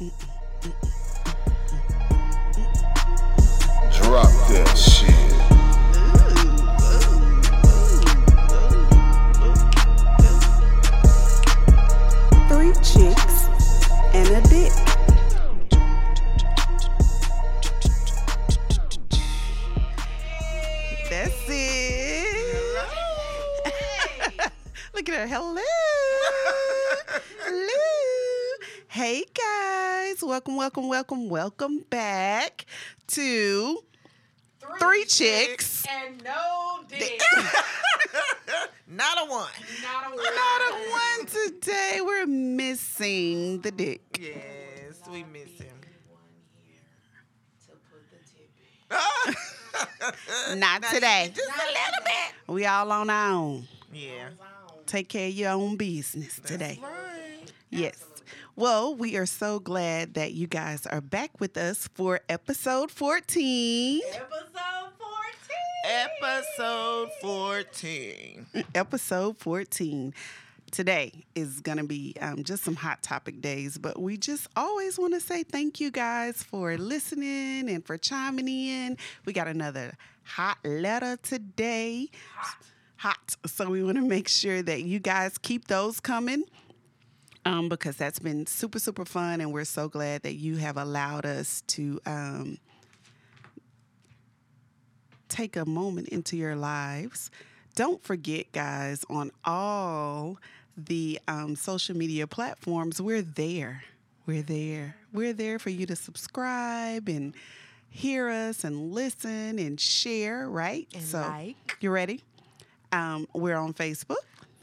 Drop that shit. Welcome, welcome, welcome, welcome back to Three Chicks. and no dick. Not a one. Not a Not a one today. We're missing the dick. Yes, we miss him. to put the tip in. Not today. Just a little bit. We all on our own. Yeah. Take care of your own business today. Right. Yes. Well, we are so glad that you guys are back with us for episode 14. Episode 14. Episode 14. Episode 14. Today is going to be um, just some hot topic days, but we just always want to say thank you guys for listening and for chiming in. We got another hot letter today. Hot. So we want to make sure that you guys keep those coming. Um, because that's been super, super fun. And we're so glad that you have allowed us to um, take a moment into your lives. Don't forget, guys, on all the um, social media platforms, we're there. We're there. We're there for you to subscribe and hear us and listen and share, right? And like. you ready? Um, we're on Facebook,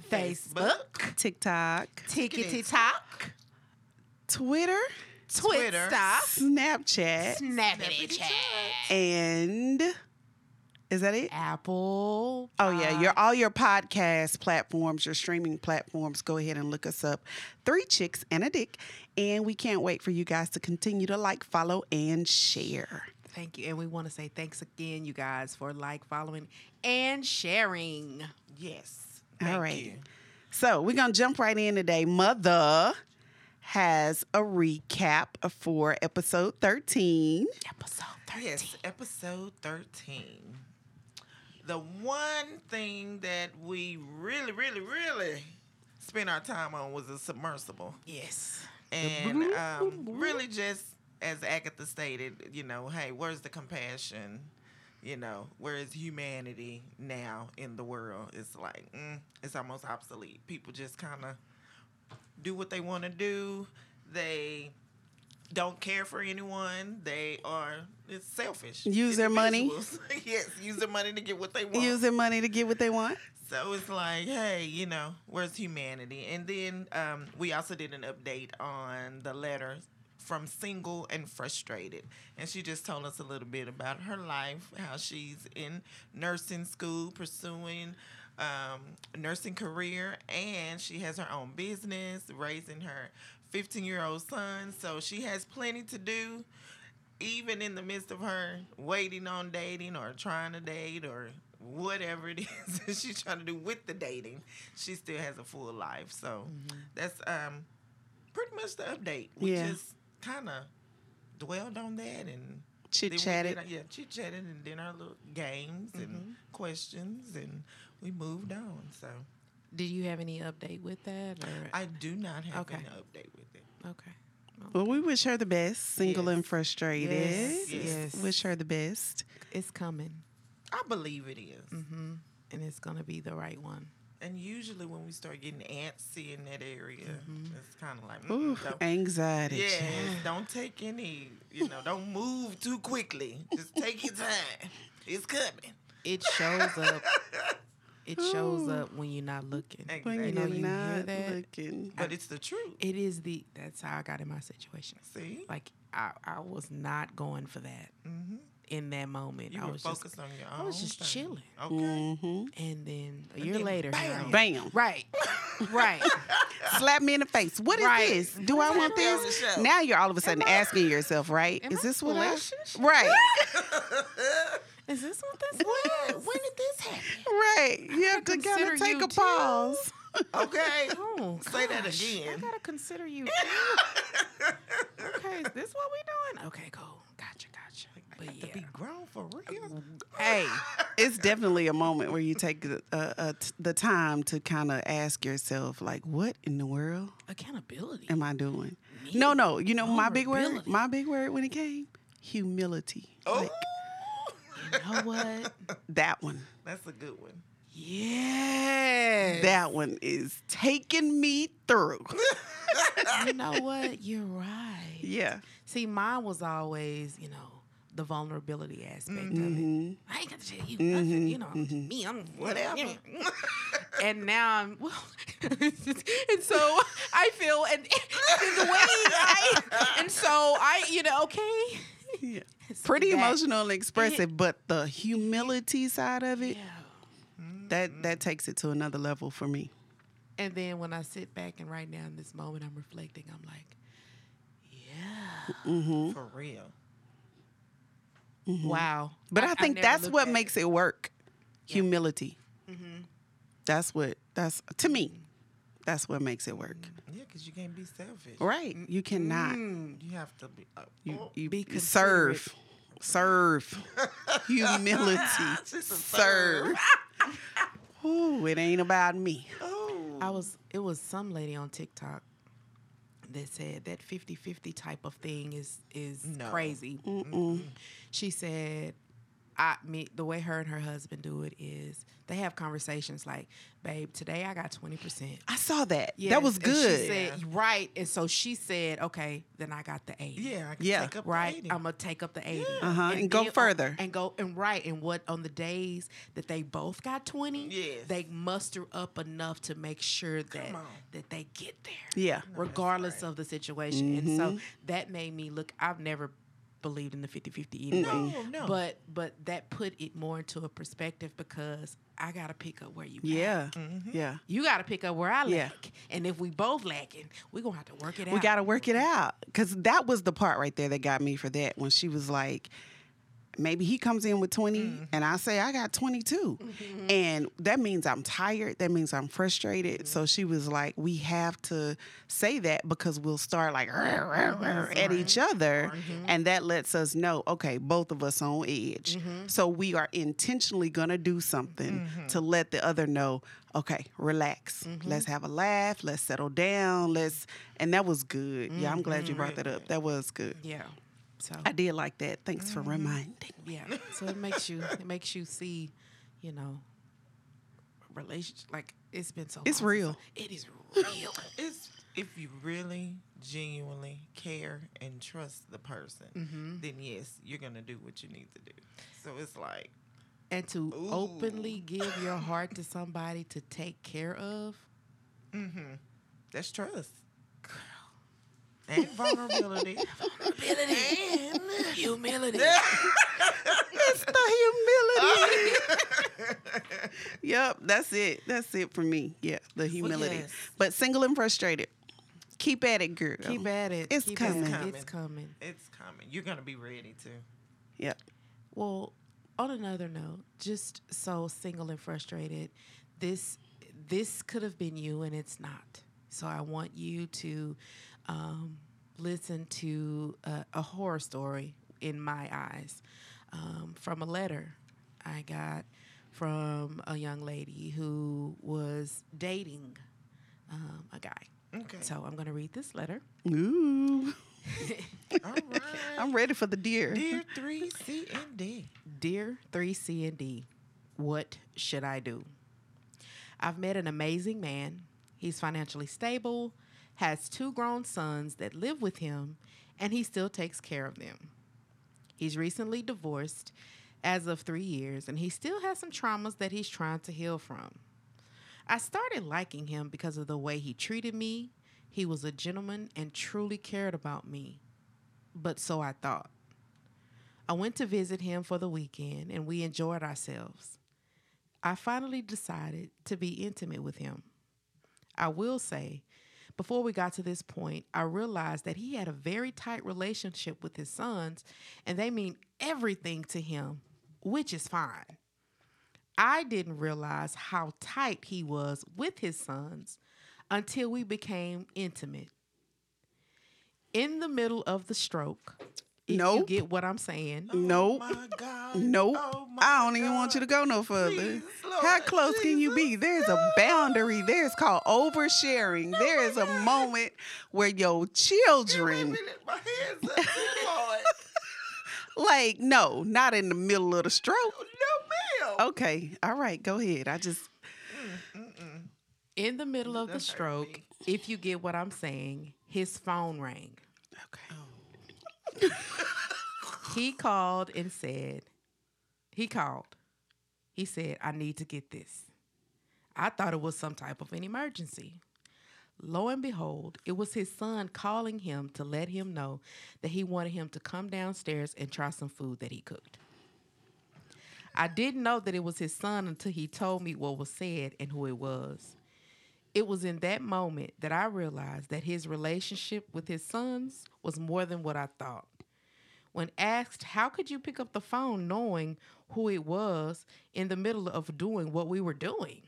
Facebook, TikTok, Tickety Talk, Twitter, Twitter. Twitter, Snapchat, and is that it? Apple. Oh yeah, your all your podcast platforms, your streaming platforms. Go ahead and look us up. Three chicks and a dick, and we can't wait for you guys to continue to like, follow, and share. Thank you. And we want to say thanks again, you guys, for like, following, and sharing. Yes. All Thank right. you. So we're gonna jump right in today. Mother has a recap for episode thirteen. Episode 13. Yes, episode 13. The one thing that we really, really, really spent our time on was a submersible. Yes. And um, really just as Agatha stated, you know, hey, where's the compassion? You know, whereas humanity now in the world? is like, mm, it's almost obsolete. People just kind of do what they want to do. They don't care for anyone. They are it's selfish. Use their money. yes, use their money to get what they want. Use their money to get what they want. So it's like, hey, you know, where's humanity? And then um, we also did an update on the letter from single and frustrated. And she just told us a little bit about her life, how she's in nursing school, pursuing um, nursing career, and she has her own business, raising her 15 year old son. So she has plenty to do even in the midst of her waiting on dating or trying to date or whatever it is that she's trying to do with the dating, she still has a full life. So that's um pretty much the update. We Yeah. just kind of dwelled on that and Chit chatted. Yeah, chit chatted and then our little games and questions and we moved on. So Did you have any update with that? Or? I do not have Okay. any update with it. okay. Well, we wish her the best, single Yes. and frustrated. Yes, yes. Wish her the best. It's coming. I believe it is. Mm-hmm. And it's going to be the right one. And usually when we start getting antsy in that area, it's kind of like, mm, Ooh, anxiety. yeah, don't take any, you know, don't move too quickly. Just take your time. It's coming. It shows up. It shows up when you're not looking. When Exactly. You know, you're you hear not that? looking. But it's the truth. It is the. That's how I got in my situation. See? Like I, I was not going for that Mm-hmm. In that moment. You I were was just, on your I was just thing. chilling. Okay. Mm-hmm. and then a And year then later, bam. Bam. Right, right. Slap me in the face. What is Right. this? Do I want Put me on this? Now you're all of a sudden Am I- asking yourself, right? Is this what I? relationship? Right. Is this what this when, was? when did this happen? Right. You have to kind of take you a too. pause. Okay. Oh, Say that again. I gotta consider you. too. okay, this what we doing? Okay, cool. Gotcha, gotcha. I But got to yeah. be grown for real. Hey, it's definitely a moment where you take the, uh, uh, t- the time to kind of ask yourself, like, what in the world Accountability. am I doing? No, no. You know my big word. My big word when it came, humility. Like, You know what? that one. That's a good one. Yeah. That one is taking me through. you know what? You're right. yeah. See, mine was always, you know, the vulnerability aspect of Mm-hmm. it. I ain't got to tell you nothing. You know, I'm just me. I'm whatever. and now I'm well, and so I feel and, and the way I and so I, you know, okay. Yeah. So Pretty that- emotional and expressive, but the humility side of it, Yeah. that that takes it to another level for me. And then when I sit back and right now in this moment, I'm reflecting. I'm like, yeah, Mm-hmm. For real. Mm-hmm. wow. But I, I think that's what makes it work. Humility. That's what that's to me. That's what makes it work. Yeah, because you can't be selfish. Right. You cannot. You have to be. Uh, You, oh, you Be serve. Serve. Humility. Serve. Ooh, it ain't about me. oh. I was it was some lady on TikTok that said that 50-50 type of thing is is No. crazy. She said I me the way her and her husband do it is they have conversations like, babe, today I got 20%. I saw that. Yes, that was and good. She said, right. And so she said, okay, then I got the 80. Yeah, I can Yeah. take up the Right, 80. I'm gonna take up the eighty, Uh-huh, and go then- further. and go and right, and what on the days that they both got twenty, Yes. they muster up enough to make sure that that they get there, yeah. regardless of the situation. And Mm-hmm. so that made me look. I've never believed in the 50-50 anyway, No, no. but but that put it more into a perspective because I gotta pick up where you. at. Yeah. Mm-hmm. Yeah. You got to pick up where I lack, Yeah. and if we both lacking, we gonna have to work it out. We got to work it out because that was the part right there that got me for that when she was like, maybe he comes in with 20 Mm-hmm. and I say I got 22. And that means I'm tired. That means I'm frustrated. Mm-hmm. So she was like, we have to say that because we'll start like "Rrr, rrr, rrr," at each other. Mm-hmm. And that lets us know, okay, both of us on edge. Mm-hmm. So we are intentionally going to do something to let the other know, okay, relax. Mm-hmm. Let's have a laugh. Let's settle down. Let's, and that was good. Yeah, I'm glad you brought that up. That was good. yeah. So I did like that. Thanks for reminding. Me. Yeah. So it makes you it makes you see, you know, relationship like it's been so It's long real. I- it is real. It's if you really genuinely care and trust the person, Mm-hmm. then yes, you're gonna do what you need to do. So it's like, and to openly give your heart to somebody to take care of. mm-hmm, that's trust. And vulnerability. Humility. Humility. It's the humility. yep, that's it. That's it for me. Yeah, the humility. yes. But single and frustrated. Keep at it, girl. Keep at it. It's Keep at it. coming. It's coming. it's coming. You're gonna be ready to. Yep. Well, on another note, just so single and frustrated, this this could have been you and it's not. So I want you to um, listen to a, a horror story in my eyes um, from a letter I got from a young lady who was dating um, a guy. Okay. So I'm going to read this letter. Ooh. All right. I'm ready for the deer. Dear three C and D. Dear 3C and D, what should I do? I've met an amazing man. He's financially stable, has two grown sons that live with him, and he still takes care of them. He's recently divorced as of three years, and he still has some traumas that he's trying to heal from. I started liking him because of the way he treated me. He was a gentleman and truly cared about me. But so I thought. I went to visit him for the weekend and we enjoyed ourselves. I finally decided to be intimate with him. I will say, before we got to this point, I realized that he had a very tight relationship with his sons and they mean everything to him, which is fine. I didn't realize how tight he was with his sons until we became intimate. In the middle of the stroke. If you Nope. get what I'm saying. Nope. Oh my God. Nope. Oh my I don't even want you to go no further. Please, How Lord close can you be? There's a boundary. There's called oversharing. There is a moment where your children, minute, My hands up, Lord. like, no, not in the middle of the stroke. No, ma'am. Okay, all right, go ahead. I just In the middle of the stroke, me. if you get what I'm saying, his phone rang. okay. Oh. He called and said, he called. He said, I need to get this. I thought it was some type of an emergency. Lo and behold, it was his son calling him to let him know that he wanted him to come downstairs and try some food that he cooked. I didn't know that it was his son until he told me what was said and who it was. It was in that moment that I realized that his relationship with his sons was more than what I thought. When asked, How could you pick up the phone knowing who it was in the middle of doing what we were doing?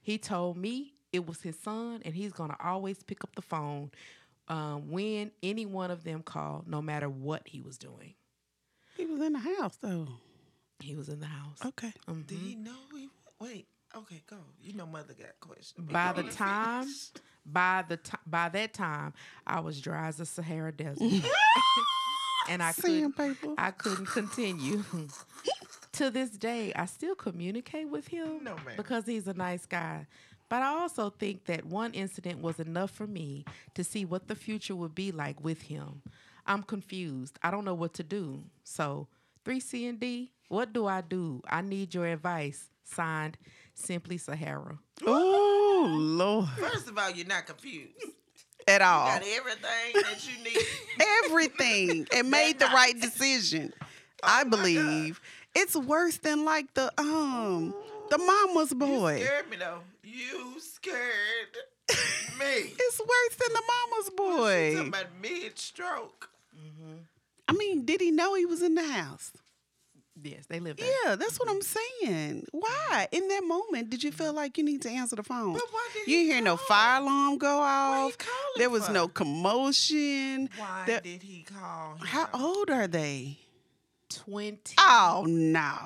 He told me it was his son and he's going to always pick up the phone um, when any one of them called, no matter what he was doing. He was in the house though. He was in the house. Okay. Mhm. Did he know he wait? Okay, go. You know, mother got questions. By the time, by the ti by that time, I was dry as the Sahara Desert, and I couldn't, Sandpaper. I couldn't continue. to this day, I still communicate with him No, ma'am. because he's a nice guy. But I also think that one incident was enough for me to see what the future would be like with him. I'm confused. I don't know what to do. So, 3C and D, what do I do? I need your advice. Signed, Simply Sahara. Oh Lord. First of all, you're not confused. At all. Got everything that you need. Everything. and made the right decision. Oh, I believe. It's worse than like the um the mama's boy. You scared me though. You scared me. It's worse than the mama's boy. talking about mid stroke. Mhm. I mean, did he know he was in the house? Yes, they live there. Yeah, that's what I'm saying. Why? In that moment, did you feel like you need to answer the phone? But why did You he hear no fire alarm go off. There was for? no commotion. Why There- did he call? Him? How old are they? 20. Oh no.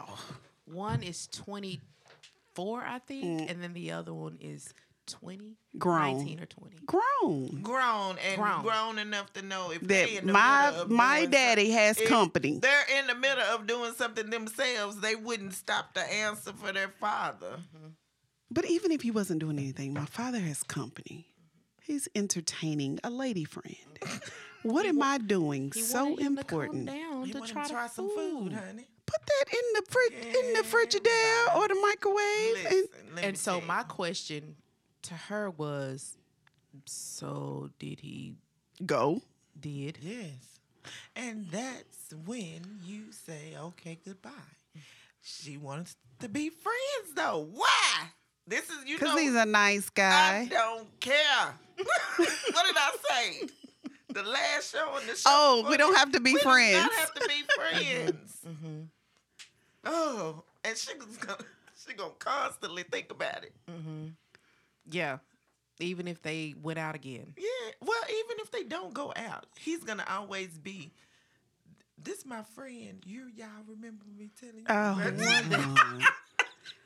One is 24, I think, mm. and then the other one is 20, Grown. 19 or 20. Grown. grown and grown. Grown. enough to know if they in That the my middle of my doing daddy some- has if company. They're in the middle of doing something themselves. They wouldn't stop to answer for their father. Mm-hmm. But even if he wasn't doing anything, my father has company. He's entertaining a lady friend. What am I doing He so wanted him important? to come down You to want try, to try the some food, honey? Put that in the fridge, in the Yeah, Frigidaire or the microwave, and Listen, let me And so my question to her was, so did he go. did? Yes. And that's when you say, okay, goodbye. She wants to be friends, though. Why? This is, you Because he's a nice guy. I don't care. what did I say? The last show on the show. Oh, we don't have to be friends. we don't have to be friends. Mm-hmm. oh, and she was gonna, she gonna constantly think about it. Mm-hmm. Yeah. Even if they went out again. Yeah. Well, even if they don't go out, he's gonna always be. This my friend. You y'all remember me telling you? Oh.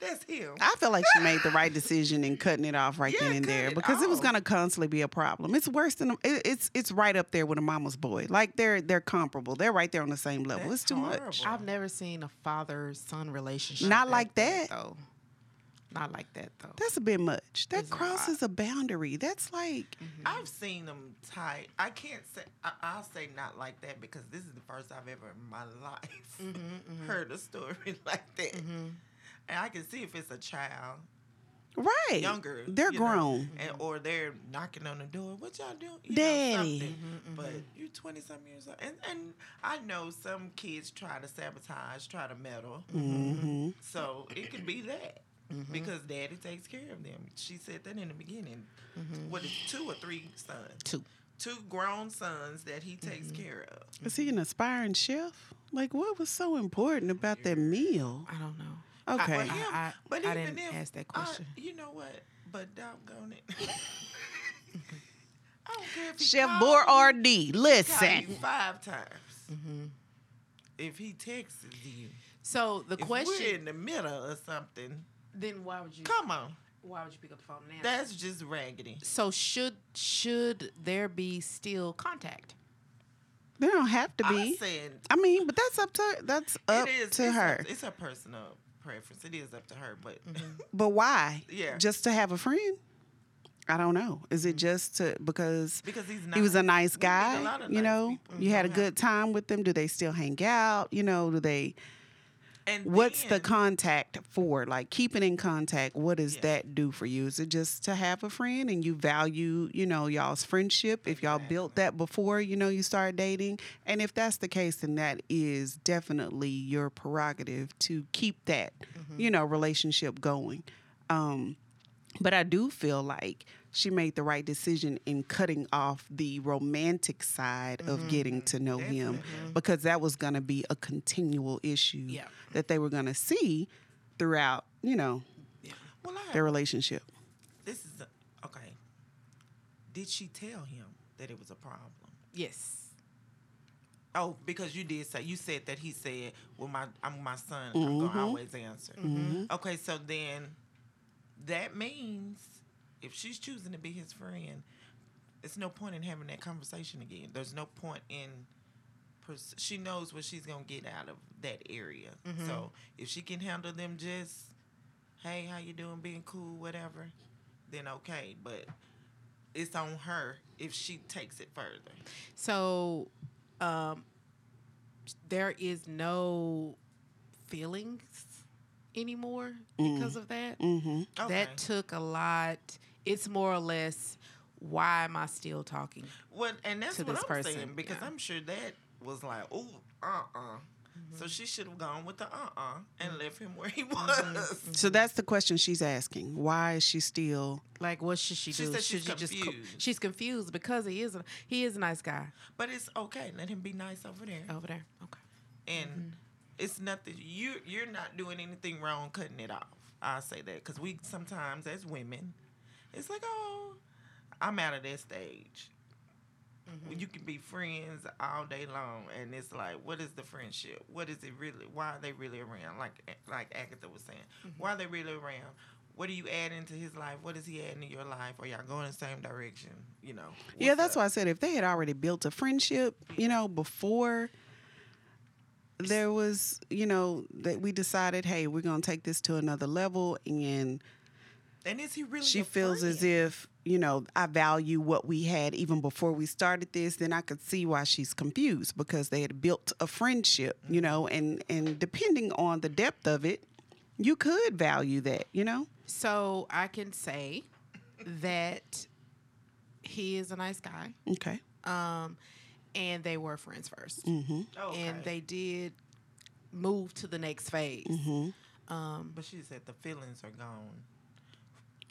That's him. I feel like she made the right decision in cutting it off right Yeah, then and there it because it was gonna constantly be a problem. It's worse than it, it's it's right up there with a mama's boy. Like they're they're comparable. They're right there on the same level. That's it's too much. I've never seen a father son relationship. Not like that. though. Not like that though. That's a bit much. That It's crosses a boundary. That's like mm-hmm. I've seen them tight. I can't say. I, I'll say not like that because this is the first I've ever in my life mm-hmm, mm-hmm, heard a story like that. Mm-hmm. And I can see if it's a child, right. younger, They're you know, grown. and or they're knocking on the door. What y'all doing? You Daddy. Know, something. Mm-hmm, But you're 20 some years old, and and I know some kids try to sabotage, try to meddle. hmm So it could be that. Mm-hmm. Because daddy takes care of them. She said that in the beginning. What is two or three sons? Two. Two grown sons that he takes Mm-hmm. care of. Is he an aspiring chef? Like what was so important about that meal? I don't know. Okay. But him, I- but I even didn't if, ask that I- question. you know what? But doggone it. I don't care if he Chef called you, Boyardee, call you listen. five times. Mm-hmm. If he texts you, So the if question we're in the middle or something, then why would you come on, why would you pick up the phone now? that's just raggedy. so should should there be still contact? There don't have to I be. said I mean, but that's up to that's up it is to it's her. Up, it's her personal preference. It is up to her, but mm-hmm. But why? Yeah. Just to have a friend? I don't know. Is it mm-hmm. just to because because he's not. he was a nice we meet a lot guy? of You nice know, people. you had a mm-hmm. good time with them. Do they still hang out? You know, do they? And What's the contact for? Like keeping in contact. What does Yeah. that do for you? Is it just to have a friend and you value, you know, y'all's friendship? If y'all built that before, you know, you start dating, and if that's the case, then that is definitely your prerogative to keep that, Mm-hmm. you know, relationship going. Um, but I do feel like she made the right decision in cutting off the romantic side of getting to know him because that was going to be a continual issue Yeah. that they were going to see throughout, you know, Well, I their relationship. this is a, okay. Did she tell him that it was a problem? Yes. Oh, because you did say you said that he said, "Well, my I'm my son. Mm-hmm. I'm gonna always answer." Okay, so then that means if she's choosing to be his friend, it's no point in having that conversation again. There's no point in. Pers- she knows what she's gonna get out of that area. Mm-hmm. So if she can handle them just, hey, how you doing, being cool, whatever, then okay. But it's on her if she takes it further. So um there is no feelings anymore because of that. Mm-hmm. Okay. That took a lot. It's more or less why am I still talking? Well, and that's to what this I'm person, saying because yeah. I'm sure that was like, oh, uh, uh So she should have gone with the uh, uh and left him where he was. So that's the question she's asking. Why is she still? Like what should she, She do? said should she's she just co- confused. she's confused because he is a he is a nice guy But it's okay. Let him be nice over there. over there. Okay. And it's nothing. You you're not doing anything wrong cutting it off. I say that because we sometimes as women, it's like, oh, I'm out of that stage. Mm-hmm. You can be friends all day long, and it's like, what is the friendship? What is it really? Why are they really around? Like like Agatha was saying, mm-hmm. why are they really around? What are you adding to his life? What is he adding to your life? Are y'all going in the same direction? You know. yeah, that's up? why I said if they had already built a friendship, you know, before there was, you know, that we decided, hey, we're gonna take this to another level, and And is he really? she a feels as if you know i value what we had even before we started this then i could see why she's confused because they had built a friendship you know and and depending on the depth of it you could value that you know So I can say that he is a nice guy. okay Um, and they were friends 1st mm-hmm Okay. and they did move to the next phase. mm-hmm Um, But she said the feelings are gone.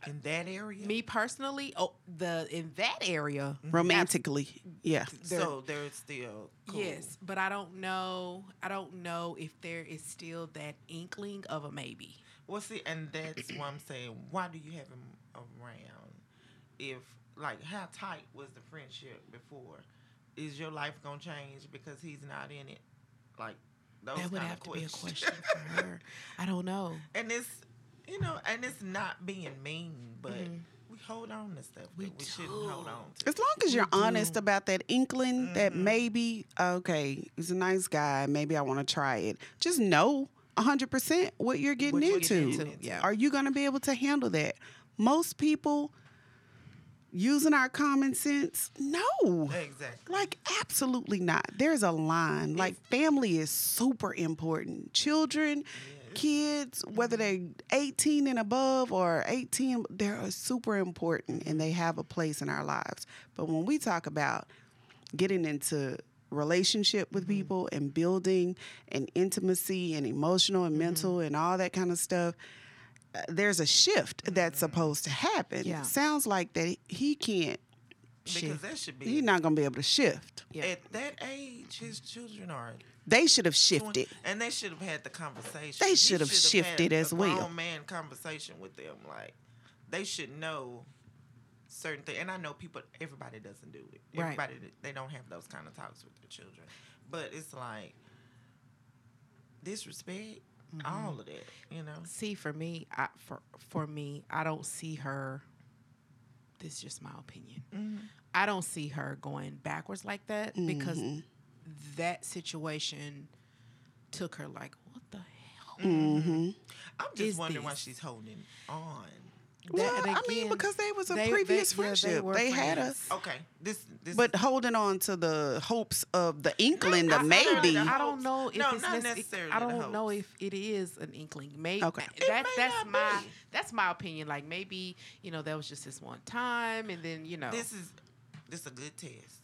In that area? me personally, oh, the in that area, mm-hmm. romantically yeah so they're still cool. yes, but I don't know. I don't know if there is still that inkling of a maybe. Well, see, and that's why I'm saying, why do you have him around? If, like, how tight was the friendship before? Is your life going to change because he's not in it? Like, those that would have to be a question for her. I don't know. and it's, you know, and it's not being mean, but Mhm. we hold on to stuff We that we shouldn't hold on to. as long as you're We honest do. about that inkling that Mhm. maybe okay he's a nice guy maybe i want to try it just know 100% what you're getting What you're into getting into, yeah. are you going to be able to handle that most people using our common sense no Exactly. like absolutely not there's a line like family is super important children kids whether they're 18 and above or 18 they're super important and they have a place in our lives but when we talk about getting into relationship with mm-hmm. people and building and intimacy and emotional and mm-hmm. mental and all that kind of stuff uh, there's a shift that's mm-hmm. supposed to happen Yeah. sounds like that he can't Because Shift. that should be. he's not going to be able to shift Yeah. At that age, his children are they should have shifted and they should have had the conversation. They should have should had shifted a as well. grown man conversation with them. Like they should know certain things. And I know people, everybody doesn't do it. Right. They don't have those kind of talks with their children. But it's like disrespect, Mm-hmm. all of that, you know. See, for me, I, for for me, I don't see her. This is just my opinion. Mm-hmm. I don't see her going backwards like that because Mm-hmm. That situation took her like, what the hell? Mm-hmm. I'm just Is wondering why she's holding on. Well, That- I mean, because they was a they- they- previous they friendship. were They, had us. Okay, this, this but holding on to the hopes of the inkling, I- the I- maybe. I- I don't know if No, it's not necess- necessarily I don't know if it is an inkling. Maybe Okay. That, may that's not my be. that's my opinion. Like maybe you know that was just this one time, and then you know this is this is a good test.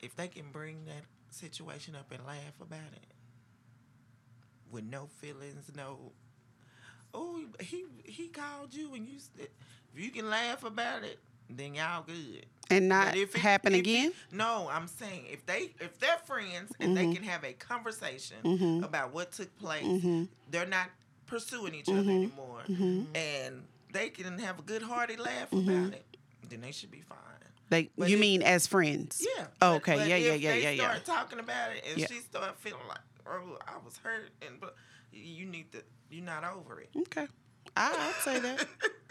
If they can bring that situation up and laugh about it with no feelings, no. Oh, he he called you and you. If you can laugh about it, then y'all good. and not But if it- happen if it- again. no, I'm saying if they if they're friends and Mm-hmm. they can have a conversation about what took place, they're not pursuing each other Mm-hmm. anymore, and they can have a good hearty laugh Mm-hmm. about it, then they should be fine. Like But you if- mean as friends? Yeah. Oh, okay. but yeah, yeah, if yeah, they yeah, yeah. Start talking about it, and Yeah. she start feeling like, oh, I was hurt, and but you need to, you're not over it. Okay. I, I'd say that.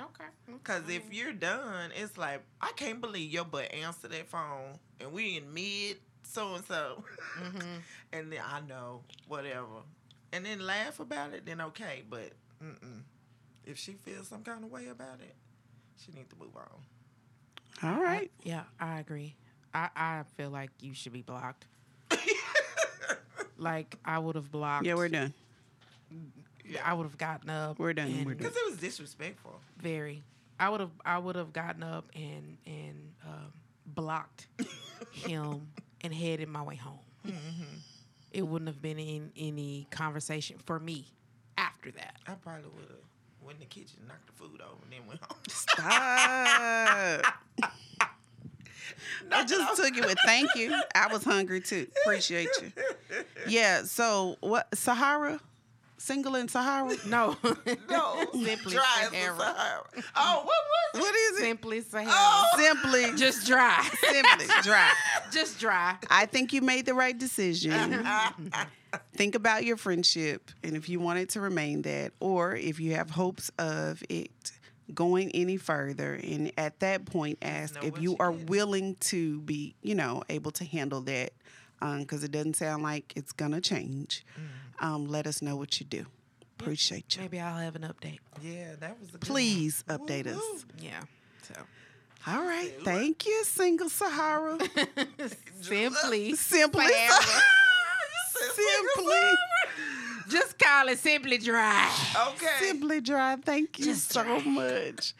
okay. Cause if mm. you're done, it's like I can't believe your butt answered that phone, and we in mid so and so, and then I know whatever, and then laugh about it, then okay. But mm-mm. if she feels some kind of way about it, she need to move on. All right. Yeah, I agree. I, I feel like you should be blocked. like I would have blocked. Yeah, we're done. I would have gotten up. We're done, we're done. Cause it was disrespectful. Very. I would have. I would have gotten up and and uh, blocked him and headed my way home. Mm-hmm. It wouldn't have been in any conversation for me after that. I probably would have went in the kitchen, knocked the food over, and then went home. Stop. I just took it with thank you. I was hungry too. Appreciate you. Yeah. So what? Sahara, single in Sahara. No, No, Simply dry Sahara. Sahara. Oh, what was it? What is it? simply Sahara. Oh. Simply, Just dry. simply dry. Just dry. I think you made the right decision. Think about your friendship and if you want it to remain that, or if you have hopes of it going any further. And at that point, ask if you you are get. willing to be, you know, able to handle that. Because it doesn't sound like it's going to change. Mm. Um, let us know what you do. Appreciate you. Maybe I'll have an update. Yeah, that was a good Please one. update us. Woo-woo. Yeah. So All right. Thank you, single Sahara. simply, Simply Sahara. Sahara. Simply. just call it simply dry. Okay. Simply dry. Thank you Just so dry. much.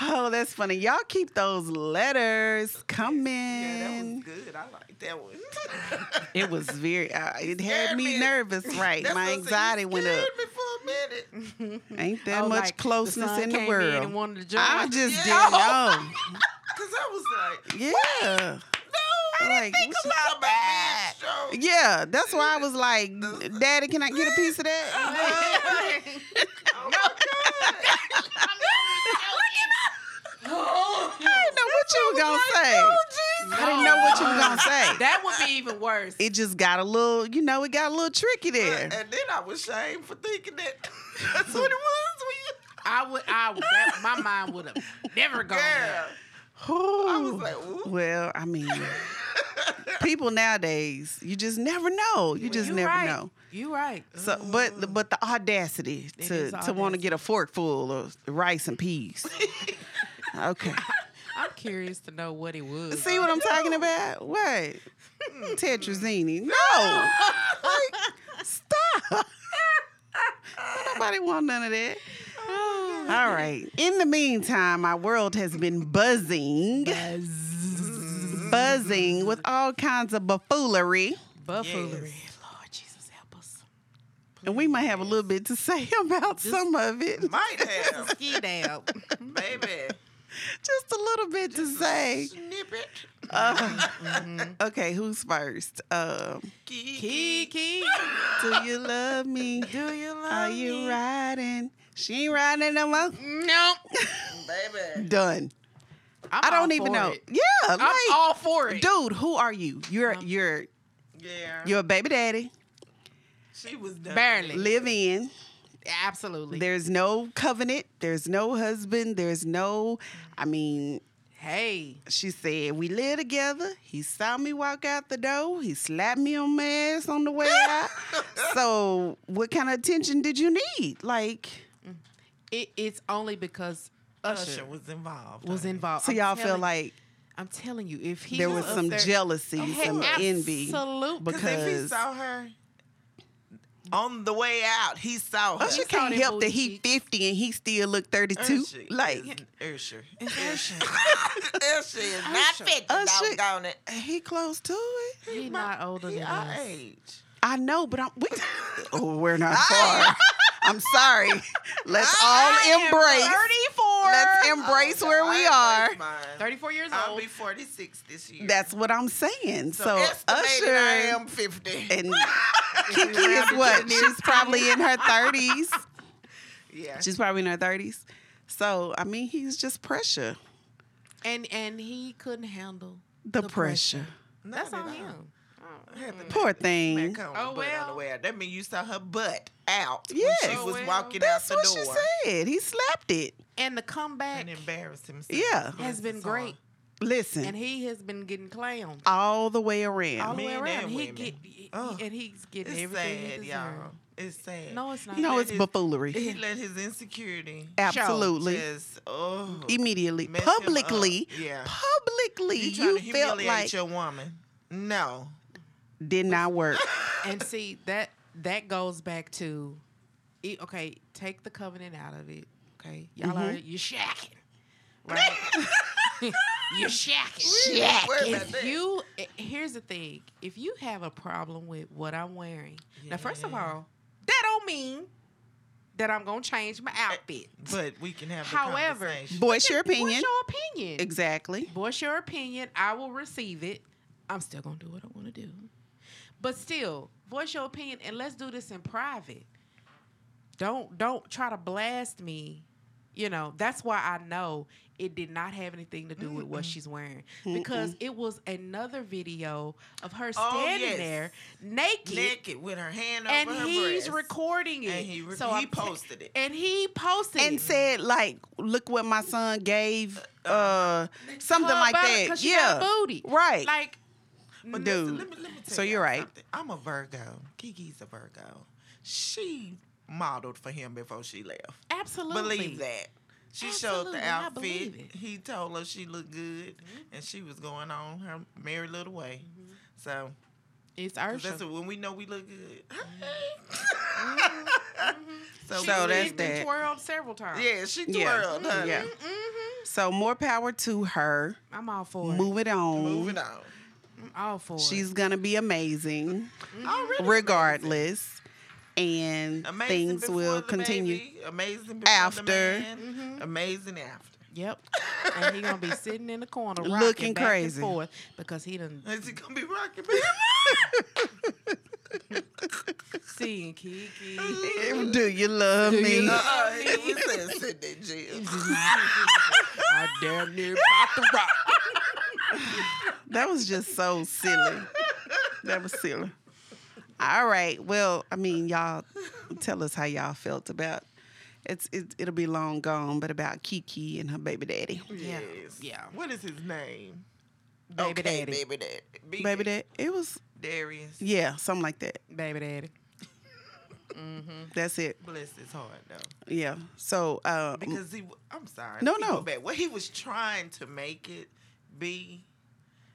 Oh, that's funny. Y'all keep those letters coming. Yeah, that was good. I like that one. It was very. Uh, it had me me. nervous. Right, That's my what I said, anxiety went up. me for a minute. Ain't that Oh, much like closeness sun in the came world. and wanted to join. I just Yeah. didn't know. Cause I was like, Yeah. no, I Like, think about that. Yeah, that's why I was like, Daddy, can I get a piece of that? Oh, oh my God. Oh. Oh, I didn't know what you were gonna say. I didn't know what you were gonna say. that would be even worse. It just got a little, you know, it got a little tricky there. And then I was ashamed for thinking that that's what it was. I would. I would. That, my mind would have never gone there. Girl, I was like, ooh. Well, I mean, people nowadays, you just never know. You just You never right. know. You right. So, but mm-hmm. but the audacity It to to want to get a fork full of rice and peas. Okay, I'm curious to know what it was. see what I'm talking about? What hmm. tetrazzini? No, like, stop. Nobody want none of that. Oh, all right. In the meantime, my world has been buzzing, buzzing with all kinds of buffoonery. Buffoonery. Yes. Lord Jesus, help us. And we might have a little bit to say about some of it. Might have, Ski down. baby. Just a little bit to say. Snippet. Uh, okay, who's first? Um, Kiki. Kiki, do you love me? do you love Are you me? riding? She ain't riding no more. Nope. Baby. Done. I'm I don't even for know. it. Yeah, I'm like, all for it. dude, who are you? You're Um, you're Yeah. you're a baby daddy. she was done. Barely. Live in. Absolutely. There's no covenant. There's no husband. There's no. I mean, hey, she said we live together. He saw me walk out the door. He slapped me on my ass on the way out. so, what kind of attention did you need? Like, it, it's only because Usher, Usher was involved. was involved. so I'm y'all feel like I'm telling you, if he there was was some there- jealousy, oh, Hey, some envy. Absolutely. Because if he saw her on the way out, he saw her. Usher can't help that booty he 50 and he still look 32. Usher Like, Usher. Usher. Usher is not Usher. 50, Usher- doggone it. he close to it. He not older He than our us. age. I know, but I'm. We, oh, we're not far. I'm sorry. Let's all embrace. 34. Let's embrace Oh, where we are. mine. 34 years old. I'll be 46 this year. That's what I'm saying. so, So, estimated Usher I am 50. and Keke is what? She's probably in her 30s. yeah. She's probably in her 30s. So, I mean, he's just pressure. and and he couldn't handle The, The pressure. pressure. That's on all. him. I Poor thing. Oh, butt on the well. way out. That means you saw her butt out when Yes. she Oh, was well. walking That's out what the she said. He slapped it. And the comeback And embarrassed himself. Yeah. has Bless been great. Listen, And he has been getting clowned all the way around. all the way around. and He women. get he- Ugh. and he's getting It's everything he sad, deserves. y'all. It's sad. No, it's not. no, it's his- buffoonery. He let his insecurity Absolutely. just oh Immediately. mess him up. Publicly. Yeah. Publicly. You You, to felt humiliate like your woman? No. Did not work. and see that that goes back to e- okay take the covenant out of it okay y'all are Mm-hmm. you're shacking right you're shacking Shacking. If you eh, here's the thing if you have a problem with what i'm wearing now first of all that don't mean that i'm gonna change my outfit But we can have However, conversation. Voice your opinion. What's your opinion Exactly. voice your opinion. I will receive it. I'm still gonna do what I want to do, but still, voice your opinion and let's do this in private. Don't don't try to blast me. You know that's why I know it did not have anything to do with what she's wearing because it was another video of her Oh, standing yes. there naked, naked with her hand and over her he's breast. recording it. And he re- he I'm posted it. and he posted it. And it. said, like, look what my son gave, uh, something like that. Yeah. booty. Right. Like But Dude, listen, let me, let me tell so you're y'all right. something. I'm a Virgo. Keke's a Virgo. She modeled for him before she left. absolutely. Believe that. She showed Absolutely, the outfit. believe it. He told her she looked good, and she was going on her merry little way. So it's Usher. that's when we know we look good. Mm-hmm. so So She that's did been that. twirled several times. yeah, she Yeah. twirled. honey. Yeah. Mm-hmm. So more power to her. I'm all for it. Move it on. Move it on. I'm all for She's gonna be amazing, mm-hmm. oh, Already regardless, and Amazing things will continue. baby, amazing before after. the man, mm-hmm. amazing after. Yep. and he gonna be sitting in the corner Looking back crazy. and forth because he done Is he gonna be rocking baby? seen Kiki. Do you love Do me? you love- Uh, he said sit there, Jim. I damn near about to rock. That was just so silly. That was silly. All right. Well, I mean, y'all tell us how y'all felt about it's it, it'll be long gone, but about Keke and her baby daddy. Yeah. Yes. Yeah. What is his name? Baby okay, daddy. Baby daddy. Be- Baby daddy. It was Darius. yeah, something like that. Baby daddy. That's it. Bless his heart though. Yeah. So uh, Because he, I'm sorry. No, no. Back. What he was trying to make it be,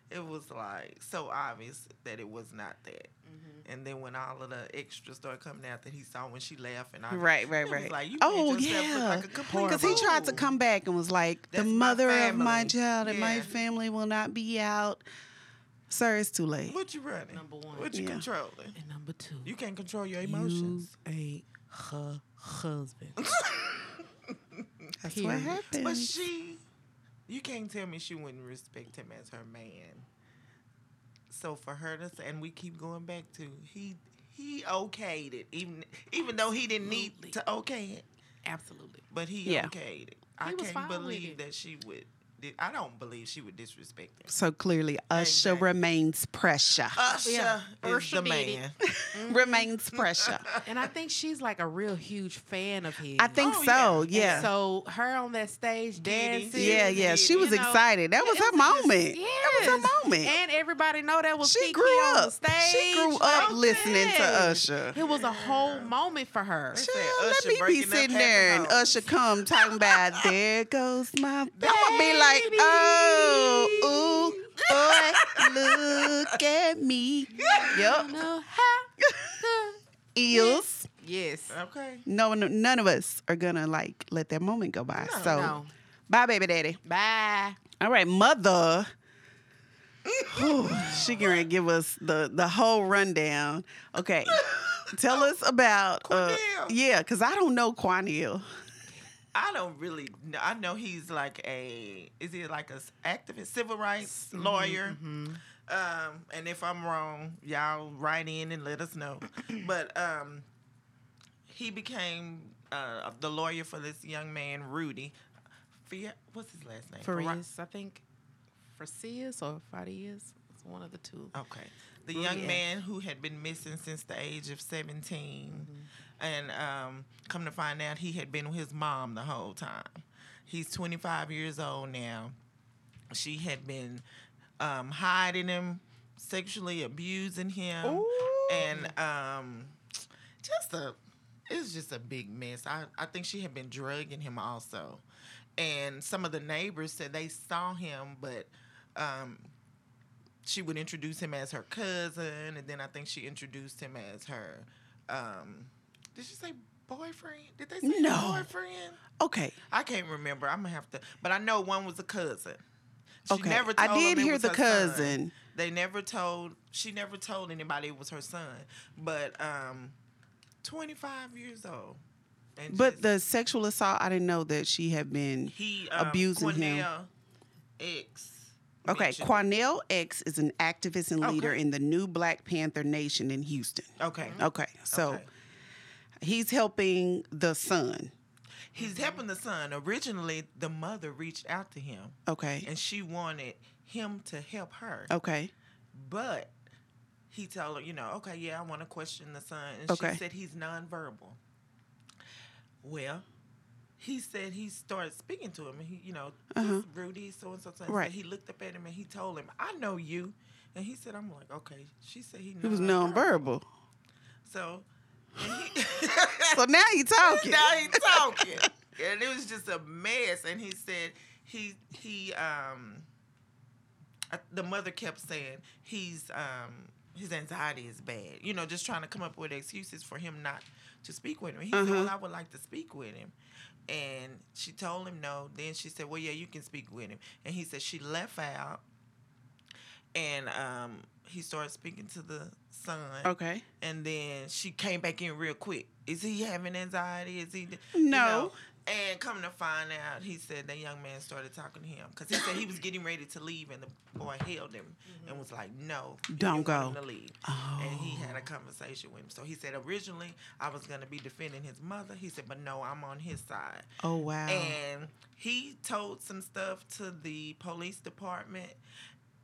it was like so obvious that it was not that. Mm-hmm. And then when all of the extras started coming out that he saw when she left, and I Right, right, right. Like, you oh made yourself look yeah, like because he tried to come back and was like, That's "The my mother of my family." child and my family will not be out." Sir, it's too late. What you running? Number one. What you Yeah. controlling? And number two. You can't control your emotions. You ain't her husband. That's Period. what happened. But she You can't tell me she wouldn't respect him as her man. So for her to say, and we keep going back to he he okayed it, even even though he didn't need to okay it, Absolutely. but he Yeah. okayed it. I He was can't believe it. that she would. I don't believe she would disrespect him. So clearly, Usher Exactly. remains pressure. Usher Yeah, is Usher the man. remains pressure. And I think she's like a real huge fan of his. I think Oh, so. And Yeah. So her on that stage Giddy. dancing. yeah, yeah. She was you know, excited. That was it her was just- moment. That was her moment. And everybody know that was she Keke grew on up. the stage. She grew up listening to Usher. It was a whole moment for her. They Child, said let Usher me be sitting there and. Usher come talking about there goes my I'm gonna be like, Baby. oh, ooh, boy, look at me. Yep. Eels. yes. Okay. No, one- none of us are gonna like let that moment go by. No. so, No. bye, baby daddy. Bye. All right, mother. Whew, she can ready to give us the the whole rundown. Okay, tell us about. Uh, yeah, because I don't know Quanell. I don't really. Know. I know he's like a. Is he like a activist, civil rights Mm-hmm, lawyer? Um, and if I'm wrong, y'all write in and let us know. but um, he became uh, the lawyer for this young man, Rudy. Fia- What's his last name? Farias, I think. Farias or Farias. It's one of the two. Okay. The Rudy young man who had been missing since the age of 17. And um, come to find out, he had been with his mom the whole time. He's 25 years old now. She had been um, hiding him, sexually abusing him. And um, just a, it's just a big mess. I, I think she had been drugging him also. And some of the neighbors said they saw him, but um, she would introduce him as her cousin, and then I think she introduced him as her. Um, did she say boyfriend? Did they say No. boyfriend? Okay, I can't remember. I'm gonna have to, but I know one was a cousin. She Okay. never I did him hear the her son. cousin. They never told. She never told anybody it was her son. But um, 25 years old. But just- the sexual assault, I didn't know that she had been. he um, abusing him. Cornell X. Okay, Quanell X is an activist and leader Okay. in the new Black Panther Nation in Houston. Okay. Okay, so Okay. He's helping the son. He's helping the son. Originally, the mother reached out to him Okay, and she wanted him to help her. okay, But he told her, you know, okay, yeah, I want to question the son. And Okay. she said he's nonverbal. Well, he said he started speaking to him, and he, you know, Uh-huh. Rudy, so and so. so. Right. He looked up at him and he told him, "I know you," and he said, "I'm like, okay." She said he, knew." he was nonverbal. So, and he, So now you talking. now he talking, and it was just a mess. And he said he he um the mother kept saying he's um his anxiety is bad. You know, just trying to come up with excuses for him not to speak with him. He said, Uh-huh. "Well, I would like to speak with him." And she told him no. Then she said, "Well, yeah, you can speak with him." And he said she left out, and um, he started speaking to the son. Okay. And then she came back in real quick. Is he having anxiety? Is he? No. You know? And come to find out, he said that young man started talking to him because he said he was getting ready to leave, and the boy held him and was like, "No, Don't go." to leave." Oh. And he had a conversation with him. So he said originally I was gonna be defending his mother. He said, "But no, I'm on his side." Oh wow. And he told some stuff to the police department,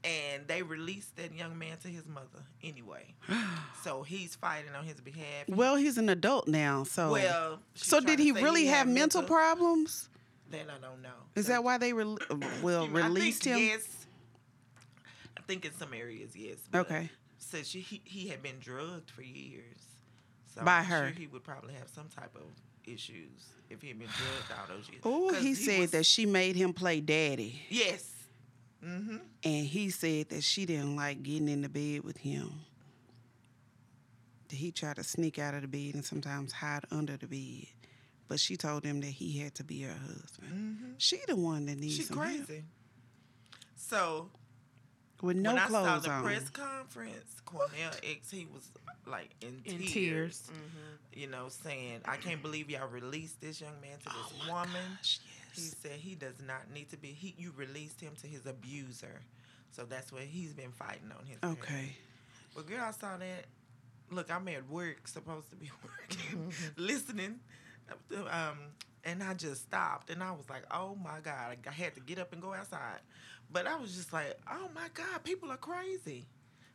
and they released that young man to his mother anyway. so he's fighting on his behalf. well, he's an adult now, so. well, so did he really have had mental problems? Then I don't know. Is So- that why they re- uh, think released him? Yes. I think in some areas, yes. Okay. Said she he, he had been drugged for years. So By I'm her. Sure he would probably have some type of issues if he had been drugged all those years. Oh, 'Cause he said was- that she made him play daddy, Yes. Mm-hmm. and he said that she didn't like getting in the bed with him. That he tried to sneak out of the bed and sometimes hide under the bed, but she told him that he had to be her husband. Mm-hmm. She the one that needs She's some help. crazy. So with no when I saw clothes the on. press conference, Cornell X, he was like in, In tears. tears. You know, saying, "I can't believe y'all released this young man to this Oh my woman." gosh, yes. He said he does not need to be. He you released him to his abuser, so that's what he's been fighting on his. Okay. Well, girl, I saw that. Look, I'm at work, supposed to be working, listening, um, and I just stopped, and I was like, "Oh my god!" I had to get up and go outside, but I was just like, "Oh my god, people are crazy,"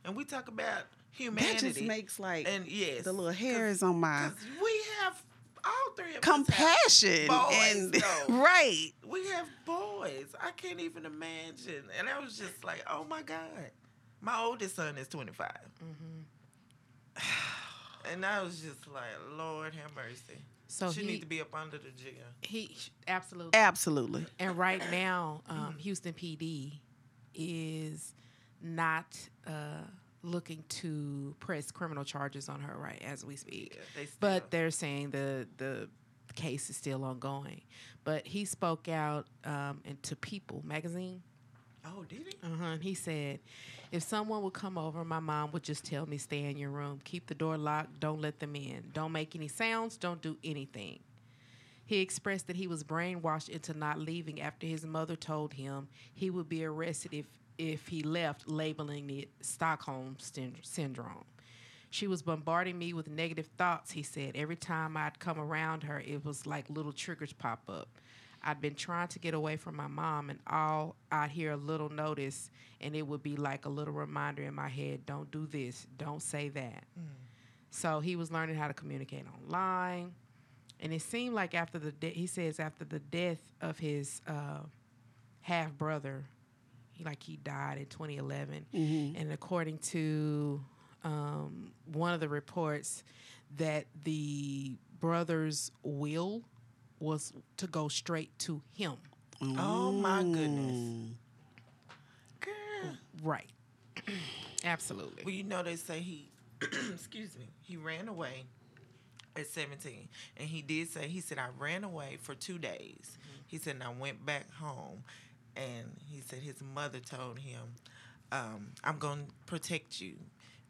and we talk about humanity. That just makes like and yes, the little hairs on my. we have all three of us have compassion boys, and though. right. we have boys. I can't even imagine. And I was just like, oh my God. My oldest son is 25. And I was just like, Lord have mercy. So she he, need to be up under the jail. he absolutely. Absolutely. And right now, um, Houston PD is not uh, looking to press criminal charges on her right as we speak. Yeah, they But they're saying the the case is still ongoing. But he spoke out um, into People magazine. Oh, did he? Uh-huh. He said, if someone would come over, my mom would just tell me, stay in your room. Keep the door locked. Don't let them in. Don't make any sounds. Don't do anything. He expressed that he was brainwashed into not leaving after his mother told him he would be arrested if, if he left, labeling it Stockholm Syndrome. She was bombarding me with negative thoughts, he said. Every time I'd come around her, it was like little triggers pop up. I'd been trying to get away from my mom, and all I'd hear a little notice, and it would be like a little reminder in my head don't do this, don't say that. So he was learning how to communicate online. And it seemed like after the de- he says after the death of his uh, half brother, he like he died in 2011, and according to um, one of the reports, that the brother's will was to go straight to him. Oh, my goodness. Mm. Girl. Right. Absolutely. Well, you know, they say he, excuse me, he ran away at 17. And he did say, he said, I ran away for two days. He said, and I went back home. And he said his mother told him, um, I'm going to protect you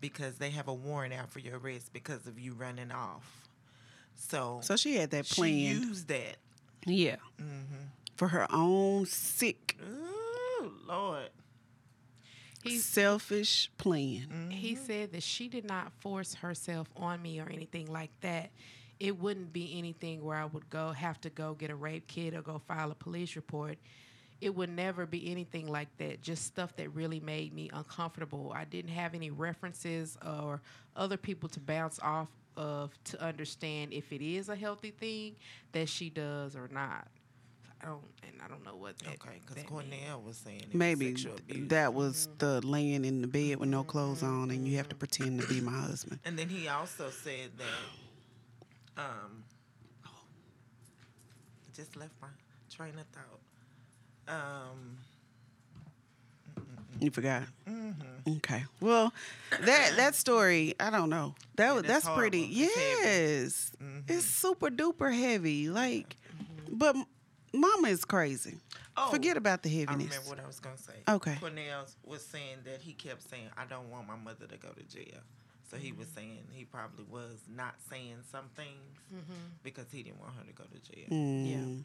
because they have a warrant out for your arrest because of you running off. So, So she had that plan. she planned. used that. yeah. Mm-hmm. For her own sick, Ooh, Lord. He selfish plan. he said that she did not force herself on me or anything like that. It wouldn't be anything where I would go have to go get a rape kit or go file a police report. It would never be anything like that. Just stuff that really made me uncomfortable. I didn't have any references or other people to bounce off of to understand if it is a healthy thing that she does or not. I don't, and I don't know what. That, Okay, because that means. Cornell was saying it was Maybe sexual abuse. that was the laying in the bed with no clothes on, and you have to pretend to be my husband. And then he also said that, um, oh, I just left my train of thought. Um, You forgot. mhm. Okay. Well, that that story, I don't know. That was that's that's pretty. horrible. It's heavy. Yes, Mhm. it's super duper heavy. Like, but Mama is crazy. Oh, Forget about the heaviness. I remember what I was gonna say. Okay. Cornell was saying that he kept saying, "I don't want my mother to go to jail." So he was saying he probably was not saying some things because he didn't want her to go to jail. Mm.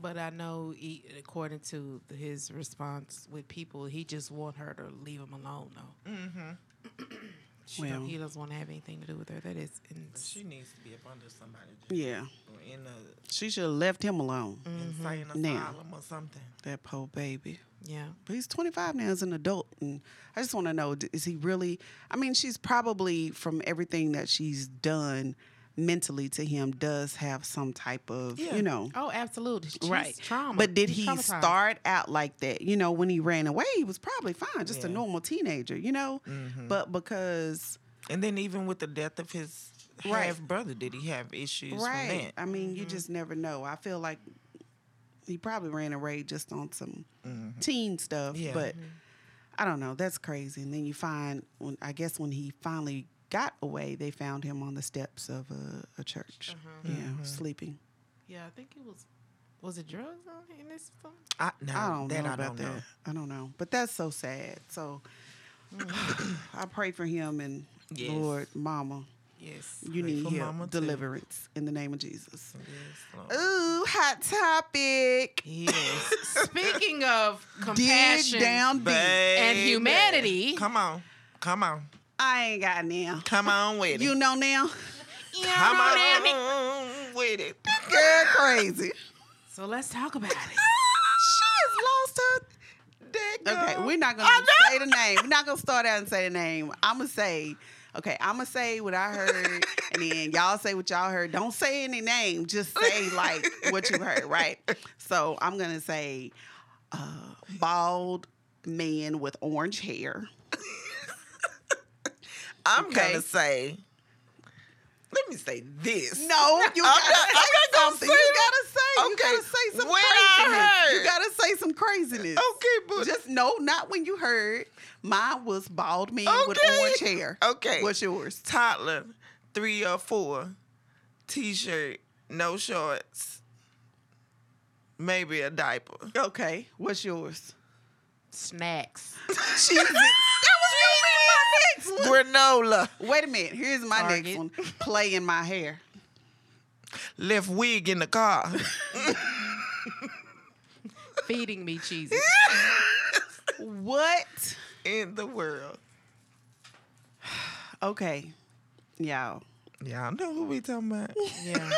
But I know, he, according to his response with people, he just want her to leave him alone. Though Mm-hmm. she Well. don't, he doesn't want to have anything to do with her. That is, ins- She needs to be up under somebody. Yeah, in a she should have left him alone. insane Now. or something. That poor baby. yeah. But he's 25 now as an adult, and I just want to know: is he really? I mean, she's probably from everything that she's done mentally to him does have some type of, Yeah. you know, Oh, absolutely. She's right Trauma. But did he start out like that? You know, when he ran away, he was probably fine, just a normal teenager. You know, mm-hmm. but because And then even with the death of his Right. half brother, did he have issues right? I mean, you mm-hmm. just never know. I feel like he probably ran away just on some mm-hmm. teen stuff, Yeah. but I don't know. That's crazy. And then you find, when I guess when he finally got away, they found him on the steps of a, a church. Uh-huh. Yeah, mm-hmm. sleeping. Yeah, I think it was. Was it drugs on in this film? I, no, I don't know I about don't that. know. I don't know, but that's so sad. So mm. I pray for him and Yes. Lord, Mama. Yes. You Pray need for help, mama, too. deliverance in the name of Jesus. Yes, Ooh, hot topic. Yes. Speaking of Dig compassion down deep. and humanity, Come on. Come on. I ain't got now. Come on with it. You know now? Come on with it. Girl, crazy. so let's talk about it. She has lost her. Dick. Okay, we're not gonna say the name. We're not gonna start out and say the name. I'm gonna say, okay, I'm gonna say what I heard, and then y'all say what y'all heard. Don't say any name. Just say like what you heard, right? So I'm gonna say, uh, bald man with orange hair. I'm Okay. gonna say. Let me say this. No, you I'm gotta not- say I'm not gonna something. say You gotta say. You Okay, gotta say some when I craziness. You gotta say some craziness. Okay, but Just no, not when you heard. Mine was bald man with orange hair. Okay. What's yours? toddler, three or four, t-shirt, no shorts, maybe a diaper. Okay. What's yours? Snacks. Jesus. That was be my next one. Granola, Wait a minute. Here's my Target. next one. Play in my hair. left wig in the car. Feeding me cheese. What? in the world. Okay. Y'all. Y'all know who we talking about. Yeah.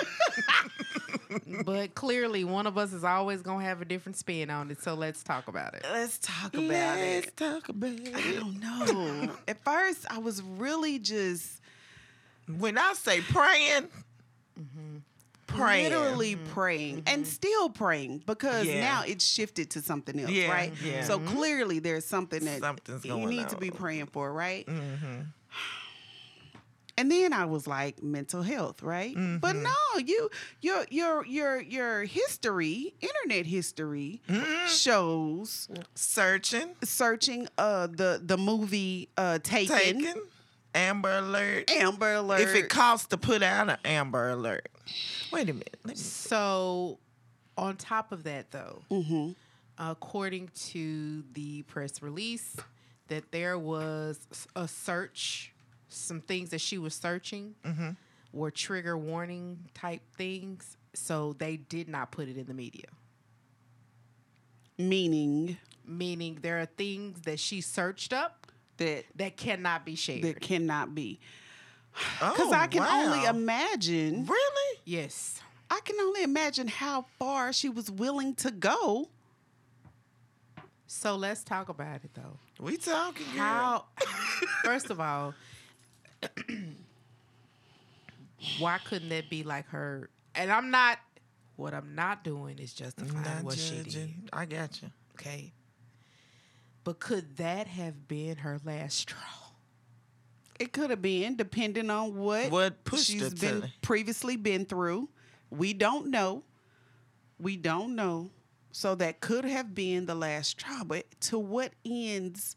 but clearly, one of us is always going to have a different spin on it. So let's talk about it. Let's talk about it. Let's talk about it. I don't know. At first, I was really just When I say praying, mm-hmm. praying. literally mm-hmm. praying and mm-hmm. still praying because Yeah. now it's shifted to something else, Yeah, right? yeah. So clearly there's something that Something's you going need to be praying for, right? Mm-hmm. And then I was like mental health, right? But Mm-hmm. no, you your your your your history, internet history Mm-hmm. shows Searching, searching uh the the movie uh Taken, taking, Amber Alert. Amber Alert. If it costs to put out an Amber Alert. Wait a minute. Let me So, on top of that, though, hmm according to the press release, that there was a search, some things that she was searching Mm-hmm. were trigger warning type things. So they did not put it in the media. meaning Meaning there are things that she searched up that that cannot be shared. that cannot be. Oh, Because I can only imagine. Really? yes. I can only imagine how far she was willing to go. So let's talk about it though. We talking, girl. How? first of all, why couldn't that be like her? And I'm not. What I'm not doing is justifying Not what she did. I got you. Okay. But could that have been her last straw? It could have been, depending on what What pushed she's her to been the- previously been through. We don't know. We don't know. So that could have been the last straw. But to what ends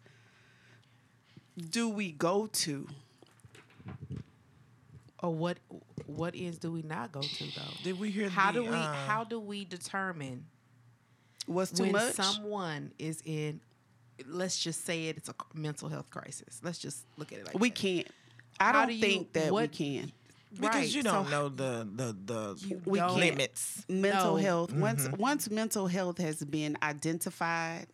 do we go to? Or what? What ends do we not go to though? Did we hear How the, do we? uh, how do we determine What's too when much? someone is in? Let's just say it, it's a mental health crisis. Let's just look at it like we that. can't. I How don't do you- think that we can. because Right, you don't know the the the We limits. mental No. health once Mm-hmm. once mental health has been identified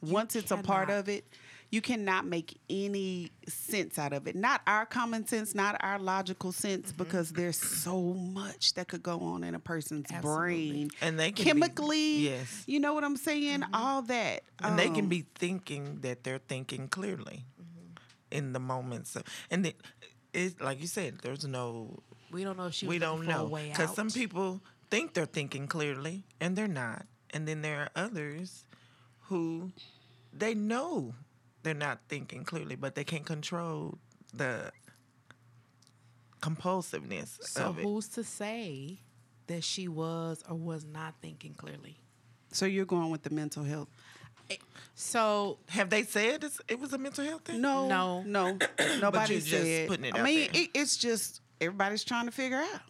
once it's a part of it you cannot make any sense out of it not our common sense not our logical sense Mm-hmm. because there's so much that could go on in a person's Absolutely. brain And they can be- chemically yes. you know what i'm saying Mm-hmm. all that and they can Um, be thinking that they're thinking clearly Mm-hmm. in the moments So, and it, it like you said there's no We don't know if she. we was don't looking a know way because some people think they're thinking clearly and they're not and then there are others who they know they're not thinking clearly but they can't control the compulsiveness So of it who's to say that she was or was not thinking clearly? so you're going with the mental health So have they said it's, it was a mental health thing no No. no nobody you're just said putting it i out mean there. it, it's just everybody's trying to figure out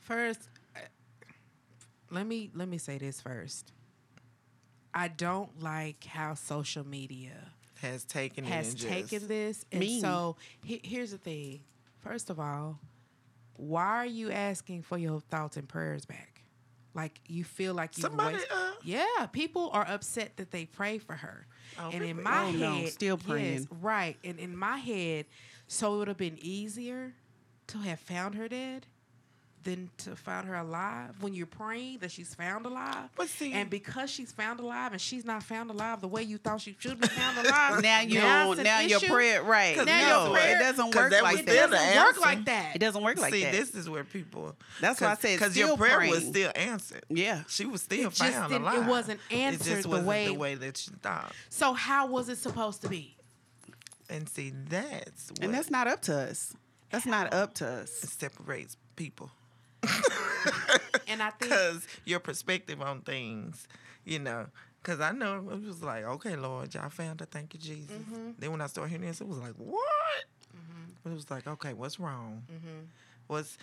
first, uh, let me let me say this first. I don't like how social media has taken it has just- taken this, and Mean. so he, here's the thing. First of all, why are you asking for your thoughts and prayers back? Like you feel like you Somebody, waste- uh, yeah, people are upset that they pray for her. Oh, and in my Oh, no, head, still yes, praying. right. And in my head, so it would have been easier to have found her dead than to find her alive. When you're praying that she's found alive, But see- and because she's found alive and she's not found alive the way you thought she should be found alive, Now you now don't. Now your prayer right. 'Cause Now no, your prayer- it doesn't 'cause work that like was It still that. the doesn't work like that. It doesn't work like See, that. See, this is where people. That's why I said because your prayer was still answered. Yeah. she was still It found didn't- it wasn't It answered just the wasn't way- the way that you thought. So how was it supposed to be? And see, that's what and that's not up to us. That's not up to us. It separates people. And I think Because your perspective on things, you know. Because I know it was like, okay, Lord, y'all found her. Thank you, Jesus. Mm-hmm. Then when I started hearing this, it was like, what? It was like, okay, what's wrong? Mm-hmm. What's,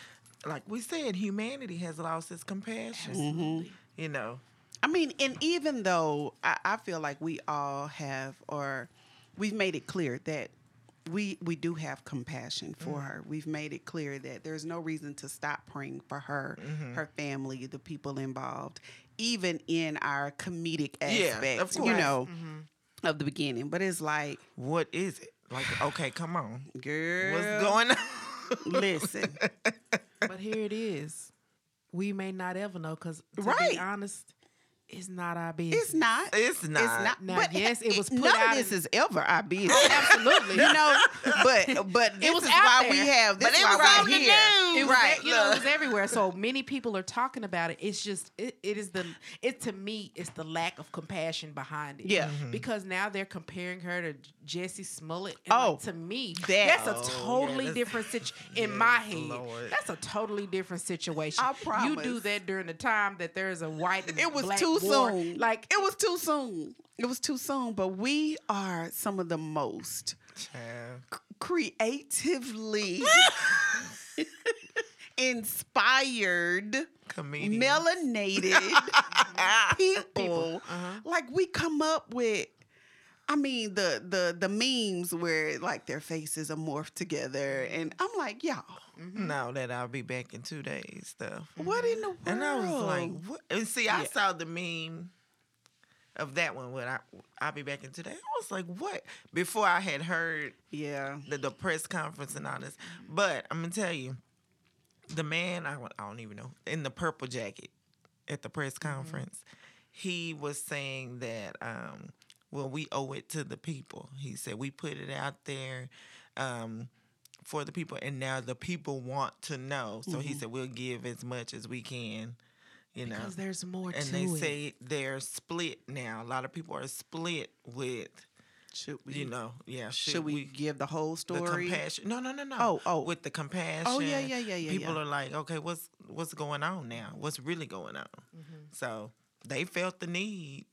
like we said, humanity has lost its compassion. absolutely. You know, I mean, and even though I, I feel like we all have, or we've made it clear that we we do have compassion for Mm. her. We've made it clear that there's no reason to stop praying for her, Mm-hmm. her family, the people involved, even in our comedic Yeah, aspect, of you know, Mm-hmm. of the beginning. But it's like, what is it? Like, okay, come on. girl, What's going on? listen, But here it is. We may not ever know because, to Right. be honest, it's not our business. it's not. It's not. It's not. Now, but yes, it was put none out of this in- is ever our business. Absolutely. you know, but but this was is out why we have. This But it was on we're the here. It was, right? you know, it was everywhere. So many people are talking about it. It's just, it, it is the, it to me, it's the lack of compassion behind it. Yeah. Mm-hmm. Because now they're comparing her to Jussie Smollett. And Oh, like, to me, that- that's a Oh, yeah, totally that's- different situation. In my head, Lord. that's a totally different situation. I promise. You do that during the time that there is a white and it was black too war. soon. Like, it was too soon. It was too soon. But we are some of the most Child. creatively inspired, Comedians. melanated people. Uh-huh. Like we come up with. I mean the the the memes where like their faces are morphed together, mm-hmm. and I'm like, y'all, mm-hmm. Now that I'll be back in two days, stuff. what in the world? And I was like, what? And see, I saw the meme of that one when I I'll be back in today. I was like, what? Before I had heard yeah, the, the press conference and all this. But I'm gonna tell you, the man I, don't- I don't even know in the purple jacket at the press mm-hmm. conference, he was saying that um, well we owe it to the people. He said we put it out there. Um, for the people, and now the people want to know. So he said we'll give as much as we can, you know. because there's more And they it. say they're split now. A lot of people are split with, should we? you know, yeah. should, we, give the whole the story? compassion. No, no, no, no. Oh, oh. With the compassion. Oh, yeah, yeah, yeah, yeah, People yeah. are like, okay, what's what's going on now? What's really going on? So they felt the need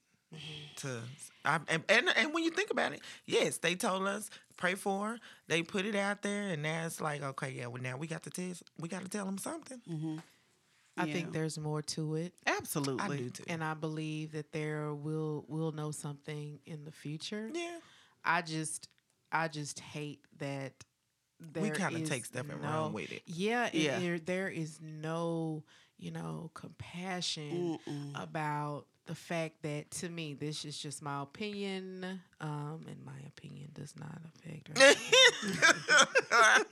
to. I, and, and and when you think about it, yes, they told us pray for. her. They put it out there, and now it's like, okay, yeah, well now we got to tell we got to tell them something. Mm-hmm. I Yeah. think there's more to it. Absolutely. I do too. and I believe that there will will know something in the future. yeah. I just I just hate that there We kinda take stuff and no, run with it. Yeah, and Yeah. There, there is no you know compassion about the fact that to me this is just my opinion, um, and my opinion does not affect her.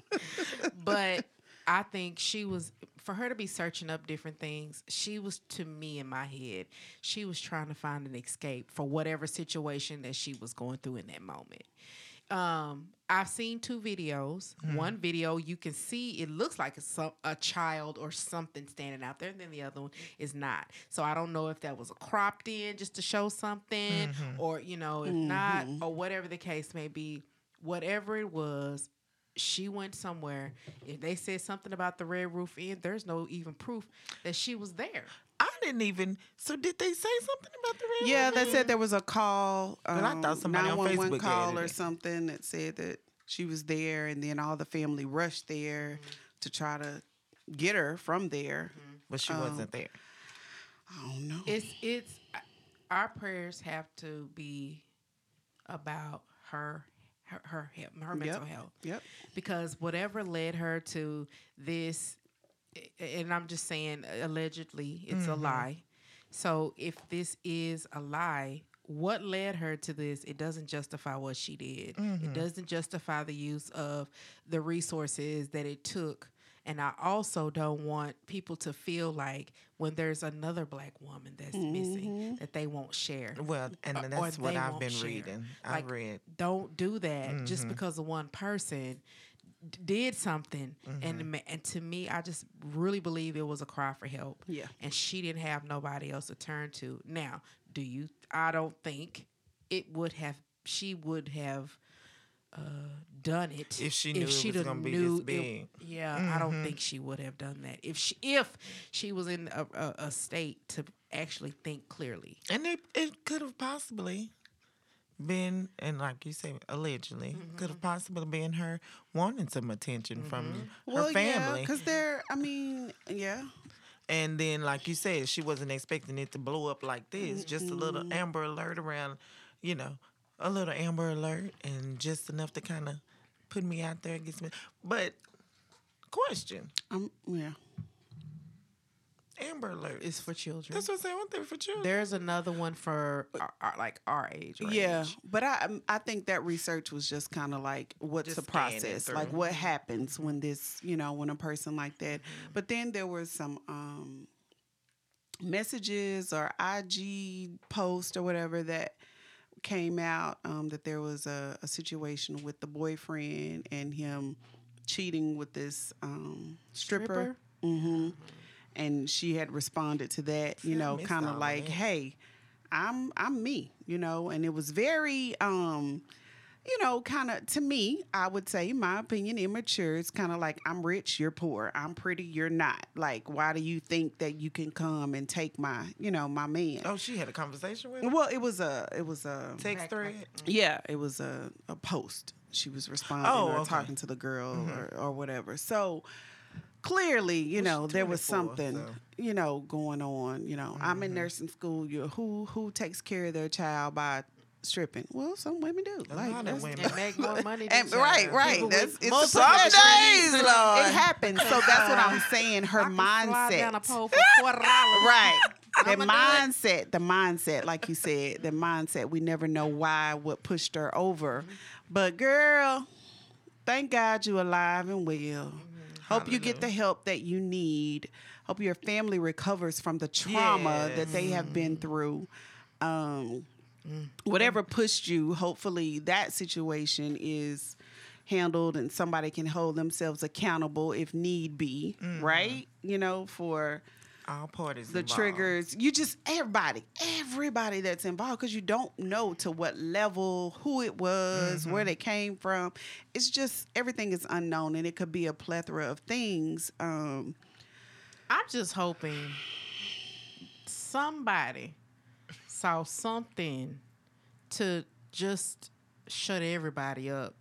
but I think she was for her to be searching up different things. She was to me in my head, she was trying to find an escape for whatever situation that she was going through in that moment. Um, I've seen two videos. Hmm. One video you can see it looks like a, a child or something standing out there, and then the other one is not. So I don't know if that was a cropped in just to show something, mm-hmm. or you know, if not, mm-hmm. or whatever the case may be. Whatever it was, she went somewhere. If they said something about the Red Roof Inn, there's no even proof that she was there. I didn't even. So did they say something about the red? Yeah, they said there was a call. But I um, thought somebody um, on 911 Facebook call or it. something that said that she was there, and then all the family rushed there mm-hmm. to try to get her from there. Mm-hmm. but she um, wasn't there. I don't know. It's it's our prayers have to be about her her her, her mental health Yep. because whatever led her to this a- and i'm just saying allegedly it's a mm-hmm. lie. So if this is a lie what led her to this? It doesn't justify what she did. It mm-hmm. doesn't justify the use of the resources that it took. And i also don't want people to feel like when there's another black woman that's missing mm-hmm. that they won't share. Well, and uh, or that's what I've been share. reading. Like, I read. don't do that just because of one person did something and ma- and to me I just really believe it was a cry for help. Yeah. And she didn't have nobody else to turn to. Now, do you I don't think it would have she would have uh, done it If she knew it was gonna be this knew it- big. yeah, I don't think she would have done that if she if she was in a, a, a state to actually think clearly. And it, it could have possibly been, and like you say, allegedly, Mm-hmm. could have possibly been her wanting some attention from her Well, yeah, family. because they're. I mean, yeah. and then, like you said, she wasn't expecting it to blow up like this. Just a little Mm-hmm. Amber Alert around, you know, a little Amber Alert, and just enough to kind of put me out there against me. But, question Um. Yeah. Amber Alert. It's for children. That's what I'm saying. One thing for children. There's another one for our, our- like our age. Yeah, range. but I um, I think that research was just kind of like what's Just the process, like what happens when this, you know, when a person like that. Mm-hmm. But then there was some um, messages or IG post or whatever that came out um, that there was a, a situation with the boyfriend and him cheating with this um, stripper. Stripper? hmm And she had responded to that, you See, know, kind of of like, that. "Hey, I'm I'm me," you know, and it was very um you know, kind of to me, I would say, in my opinion, immature. It's kind of like I'm rich, you're poor. I'm pretty, you're not. Like, why do you think that you can come and take my, you know, my man? oh, she had a conversation with him? Well, it was a, it was a, Text Back- thread? yeah, it was a, a post. She was responding Oh, or okay. Mm-hmm. talking to the girl or, or whatever. So clearly, you know, there was something, so. Mm-hmm. you know, going on. You know, I'm in nursing school. You who who takes care of their child by stripping? Well, some women do. A Like lot of women. And make more money. and, right, right. People That's with it's most of the days, Lord. It happens. So that's what I'm saying. Her I can slide down a mindset. pole for forty dollars. Right. The I'ma do it. mindset, the mindset, like you said, the mindset. We never know why, what pushed her over. But girl, thank God you alive and well. Hope you get the help that you need. Hope your family recovers from the trauma that they have been through. Um, whatever pushed you, hopefully that situation is handled and somebody can hold themselves accountable if need be, right? You know, for All parties the involved. triggers. You just everybody, everybody that's involved because you don't know to what level, who it was, where they came from. It's just everything is unknown, and it could be a plethora of things. Um, I'm just hoping somebody saw something to just shut everybody up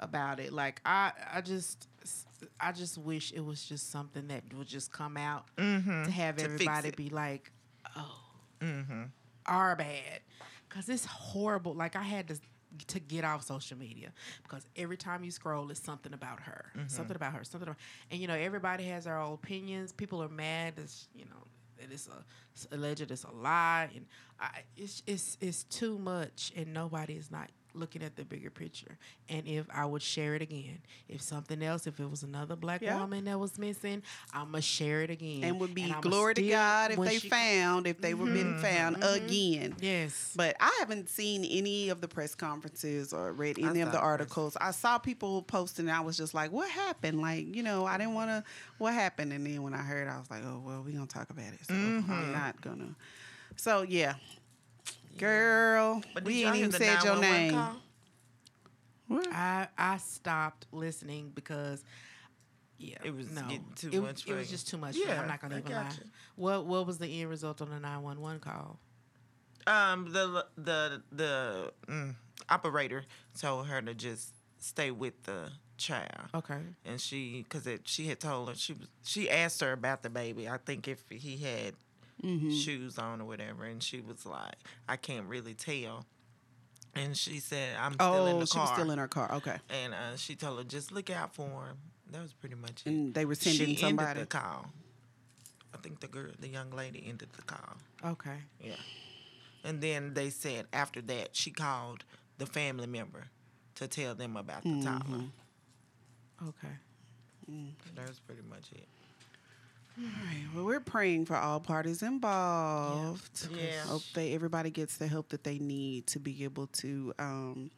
about it. Like I, I just, I just wish it was just something that would just come out to have Mm-hmm. To fix everybody be like, oh, Mm-hmm. our bad, because it's horrible. Like I had to to get off social media because every time you scroll, it's something about her, Mm-hmm. something about her, something. About, and you know, everybody has their own opinions. People are mad. It's you know, that it's a it's alleged it's a lie, and I, it's it's it's too much, and nobody is not looking at the bigger picture. And if I would share it again, if something else, if it was another black Yeah. woman that was missing, I'ma share it again. and would be I'ma glory to God if they she- found, if they were been found again. Yes. But I haven't seen any of the press conferences or read any of the articles. I saw people posting, and I was just like, "What happened?" Like, you know, I didn't want to. What happened? And then when I heard, I was like, "Oh well, we're gonna talk about it." So Mm-hmm. I'm not gonna. So yeah, girl, But we ain't even said your name. call? I I stopped listening because yeah, It was no, getting too it, much It for was just too much. for me. Yeah, I'm not gonna I even lie. gotcha. What what was the end result on the nine one one call? Um, the the the mm, operator told her to just stay with the child. Okay. and she because she had told her she was she asked her about the baby i think if he had Mm-hmm. shoes on or whatever and she was like i can't really tell and she said, "I'm still in Oh, the she car." was still in her car. Okay. and uh, she told her, "Just look out for him." That was pretty much it. And they were she sending somebody. ended the call. I think the girl, the young lady, ended the call. Okay. Yeah. And then they said after that she called the family member to tell them about the Mm-hmm. toddler. Okay. That was pretty much it. All right. Well, we're praying for all parties involved. Yeah. Hope they everybody gets the help that they need to be able to um,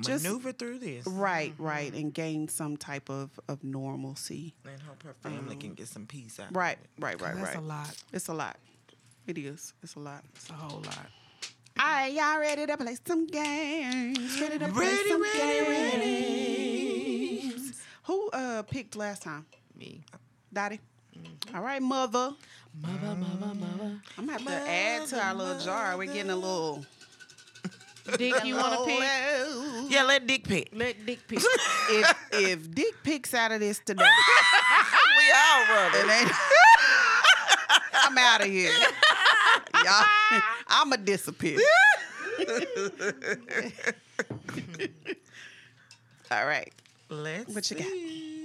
just Maneuver through this right, right, and gain some type of of normalcy. and hope her family can get some peace out. of Um, Right, right, right, That's right. a lot. It's a lot. It is. It's a lot. It's a whole lot. All right, y'all ready to play some games? Ready to play some ready, games? Who uh picked last time? Me. Dottie. Mm-hmm. All right, mother. Mother, mother, mother. I'm gonna have to add to our little jar. We're getting a little. Dick, you want to pick? Yeah, let Dick pick. Let Dick pick. If if Dick picks out of this today, we all run. I'm out of here. Y'all, I'ma disappear. All right. Let's What you got?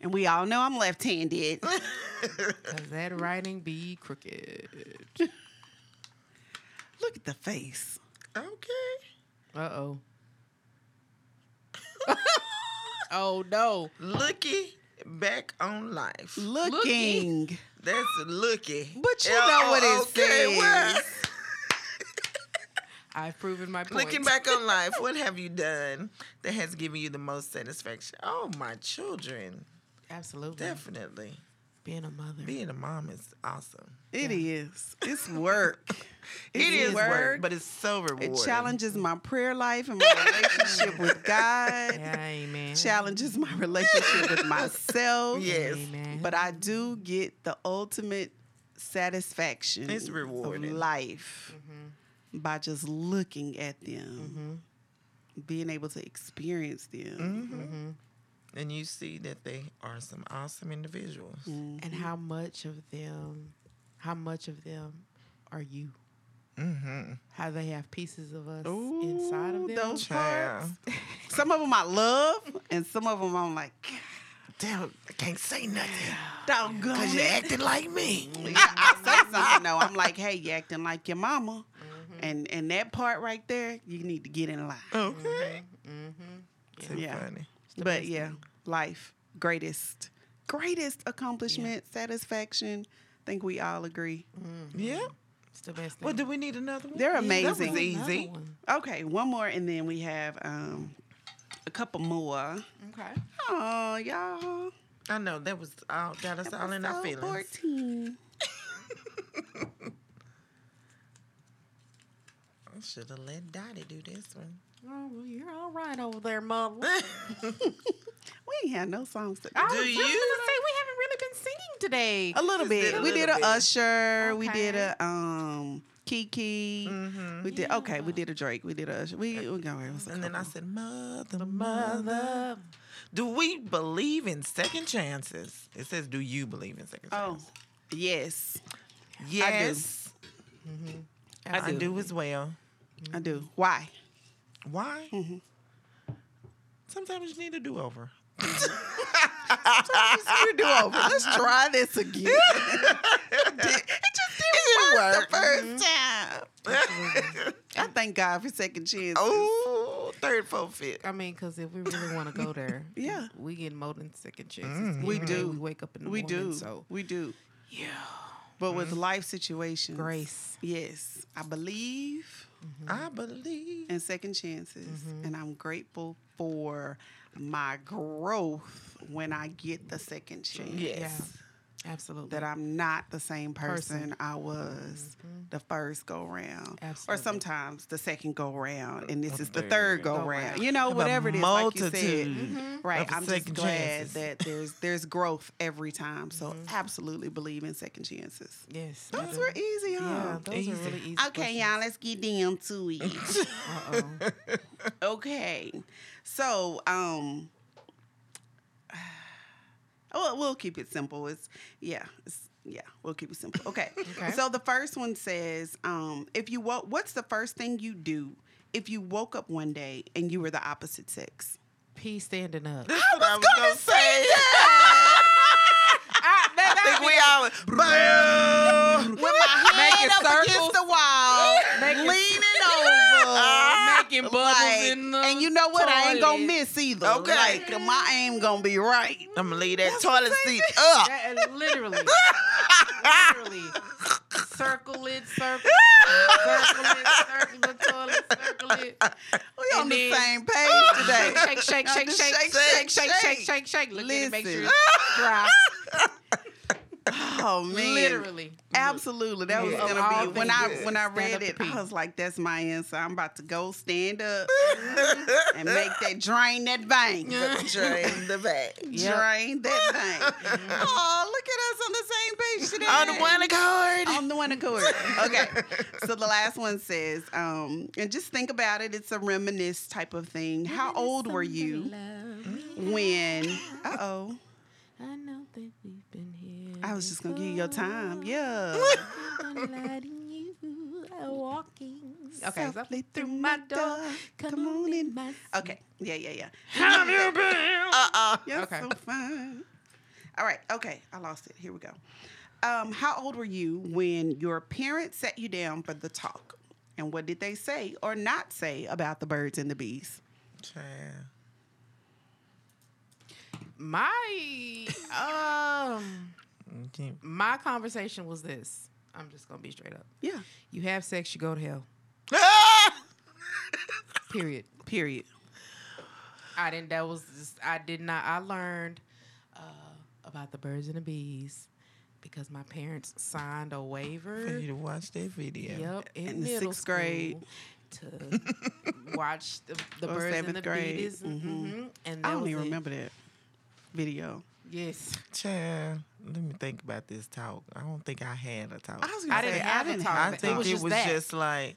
See. And we all know I'm left-handed. Cause that writing be crooked. Look at the face. Okay. Uh oh. oh no. Looky back on life. Looking. That's looky. But you know what it okay, well, says. I've proven my point. looking back on life, what have you done that has given you the most satisfaction? Oh, my children. Absolutely. Definitely. Being a mother. Being a mom is awesome. It is. It's work. It is work, but it's so rewarding. It challenges my prayer life and my relationship with God. yeah, amen. Challenges my relationship with myself. Yes. Amen. But I do get the ultimate satisfaction It's rewarding. of life mm-hmm. by just looking at them, mm-hmm. being able to experience them. Mm-hmm. And you see that they are some awesome individuals. and how much of them, how much of them are you? Mm-hmm. How they have pieces of us inside of them. those parts. Some of them I love, and some of them I'm like, Damn, I can't say nothing. doggone Because you're acting like me. Yeah, I say something though. I'm like, hey, you acting like your mama, and and that part right there, you need to get in line. Okay. Mm-hmm. Too Yeah. funny. But yeah, life greatest, greatest accomplishment, satisfaction. I think we all agree. Yeah. It's the best thing. Well, do we need another one? They're amazing. was Another easy. one. Okay, one more, and then we have um a couple more. Okay. Oh, y'all. I know that was all got us all in our Episode feelings. 14. I should have let Dottie do this one. Oh, well, you're all right over there, mother. We ain't had no songs. To- I was just you? gonna say we haven't really been singing today. a little Just bit. did a we did a bit. Usher. We did Okay. a um Keke. Mm-hmm. We did okay. We did a Drake. We did a Usher. We we go. It was a And then I couple. said, Mother, mother. Do we believe in second chances? It says, Do you believe in second Oh, chances? yes, Yes. I I do. do as well. I do. Why? Why? Mm-hmm. Sometimes you need a do over. Sometimes you do over. Let's try this again. it just didn't work the first time. I thank God for second chances. Oh, third, fourth, fifth. I mean, because if we really want to go there, Yeah. we get more than second chances. Mm. We do. We wake up in the we morning. We do. So We do. yeah, But with life situations, grace. Yes, I believe I believe. in second chances, mm-hmm. and I'm grateful for my growth when I get the second chance. Yes. Absolutely. That I'm not the same person, Person. I was the first go round, or sometimes the second go round, and this is the third third go go round. round. You know, whatever it is, like you said. multitude Right, I'm just second glad chances. that there's there's growth every time. So absolutely believe in second chances. yes. Those were easy, huh? Yeah, those Easy. are really easy. Okay, y'all, let's get down to it. Uh oh. okay. So, um well, we'll keep it simple. It's yeah, it's Yeah, we'll keep it simple. Okay. Okay. So the first one says, um, if you woke, what's the first thing you do if you woke up one day and you were the opposite sex? P standing up. That's what I was gonna say. That. I think we all With my Making head up circles. against the wall, leaning over. Bubbles like, in the and you know what? I ain't gonna miss either. Okay. Like my aim gonna be right. I'm gonna leave that toilet seat up. That- literally, literally, circle it, circle it, circle it, circle the toilet, circle it. We on And the then- same page today. Shake, shake, Now shake, just shake, shake, shake, shake, shake, shake, shake. Look at it, make sure it's dry. Oh man, Literally, Absolutely, that was Yeah. gonna be when things I when I read it. pee. I was like, "That's my answer." I'm about to go stand up and make that drain that vein, Drain the bag. Yep. drain that vein. oh, look at us on the same page today. On the one accord. on the one accord. Okay. So the last one says, um, and just think about it. It's a reminisce type of thing. How old were you when? Uh oh. I know that we've been here. I was just gonna give you your time. Yeah. Okay, so Softly through my door. Come on in. my Okay. Yeah, yeah, yeah. Have you been? Uh-uh. You're Okay. so fine. All right. Okay. I lost it. Here we go. Um, how old were you when your parents sat you down for the talk? And what did they say or not say about the birds and the bees? Child. My um Okay. my conversation was this. I'm just gonna be straight up. Yeah. You have sex, you go to hell. Period. Period. I didn't. That was just. I did not. I learned uh, about the birds and the bees because my parents signed a waiver For you to watch that video. Yep, in, In the middle sixth grade. to watch the, the birds and the grade. bees. Mhm. hmm And I don't even it. remember that video. Yes, Child, let me think about this talk. I don't think I had a talk. I was gonna I say didn't have a didn't talk. have I a think was it just was just like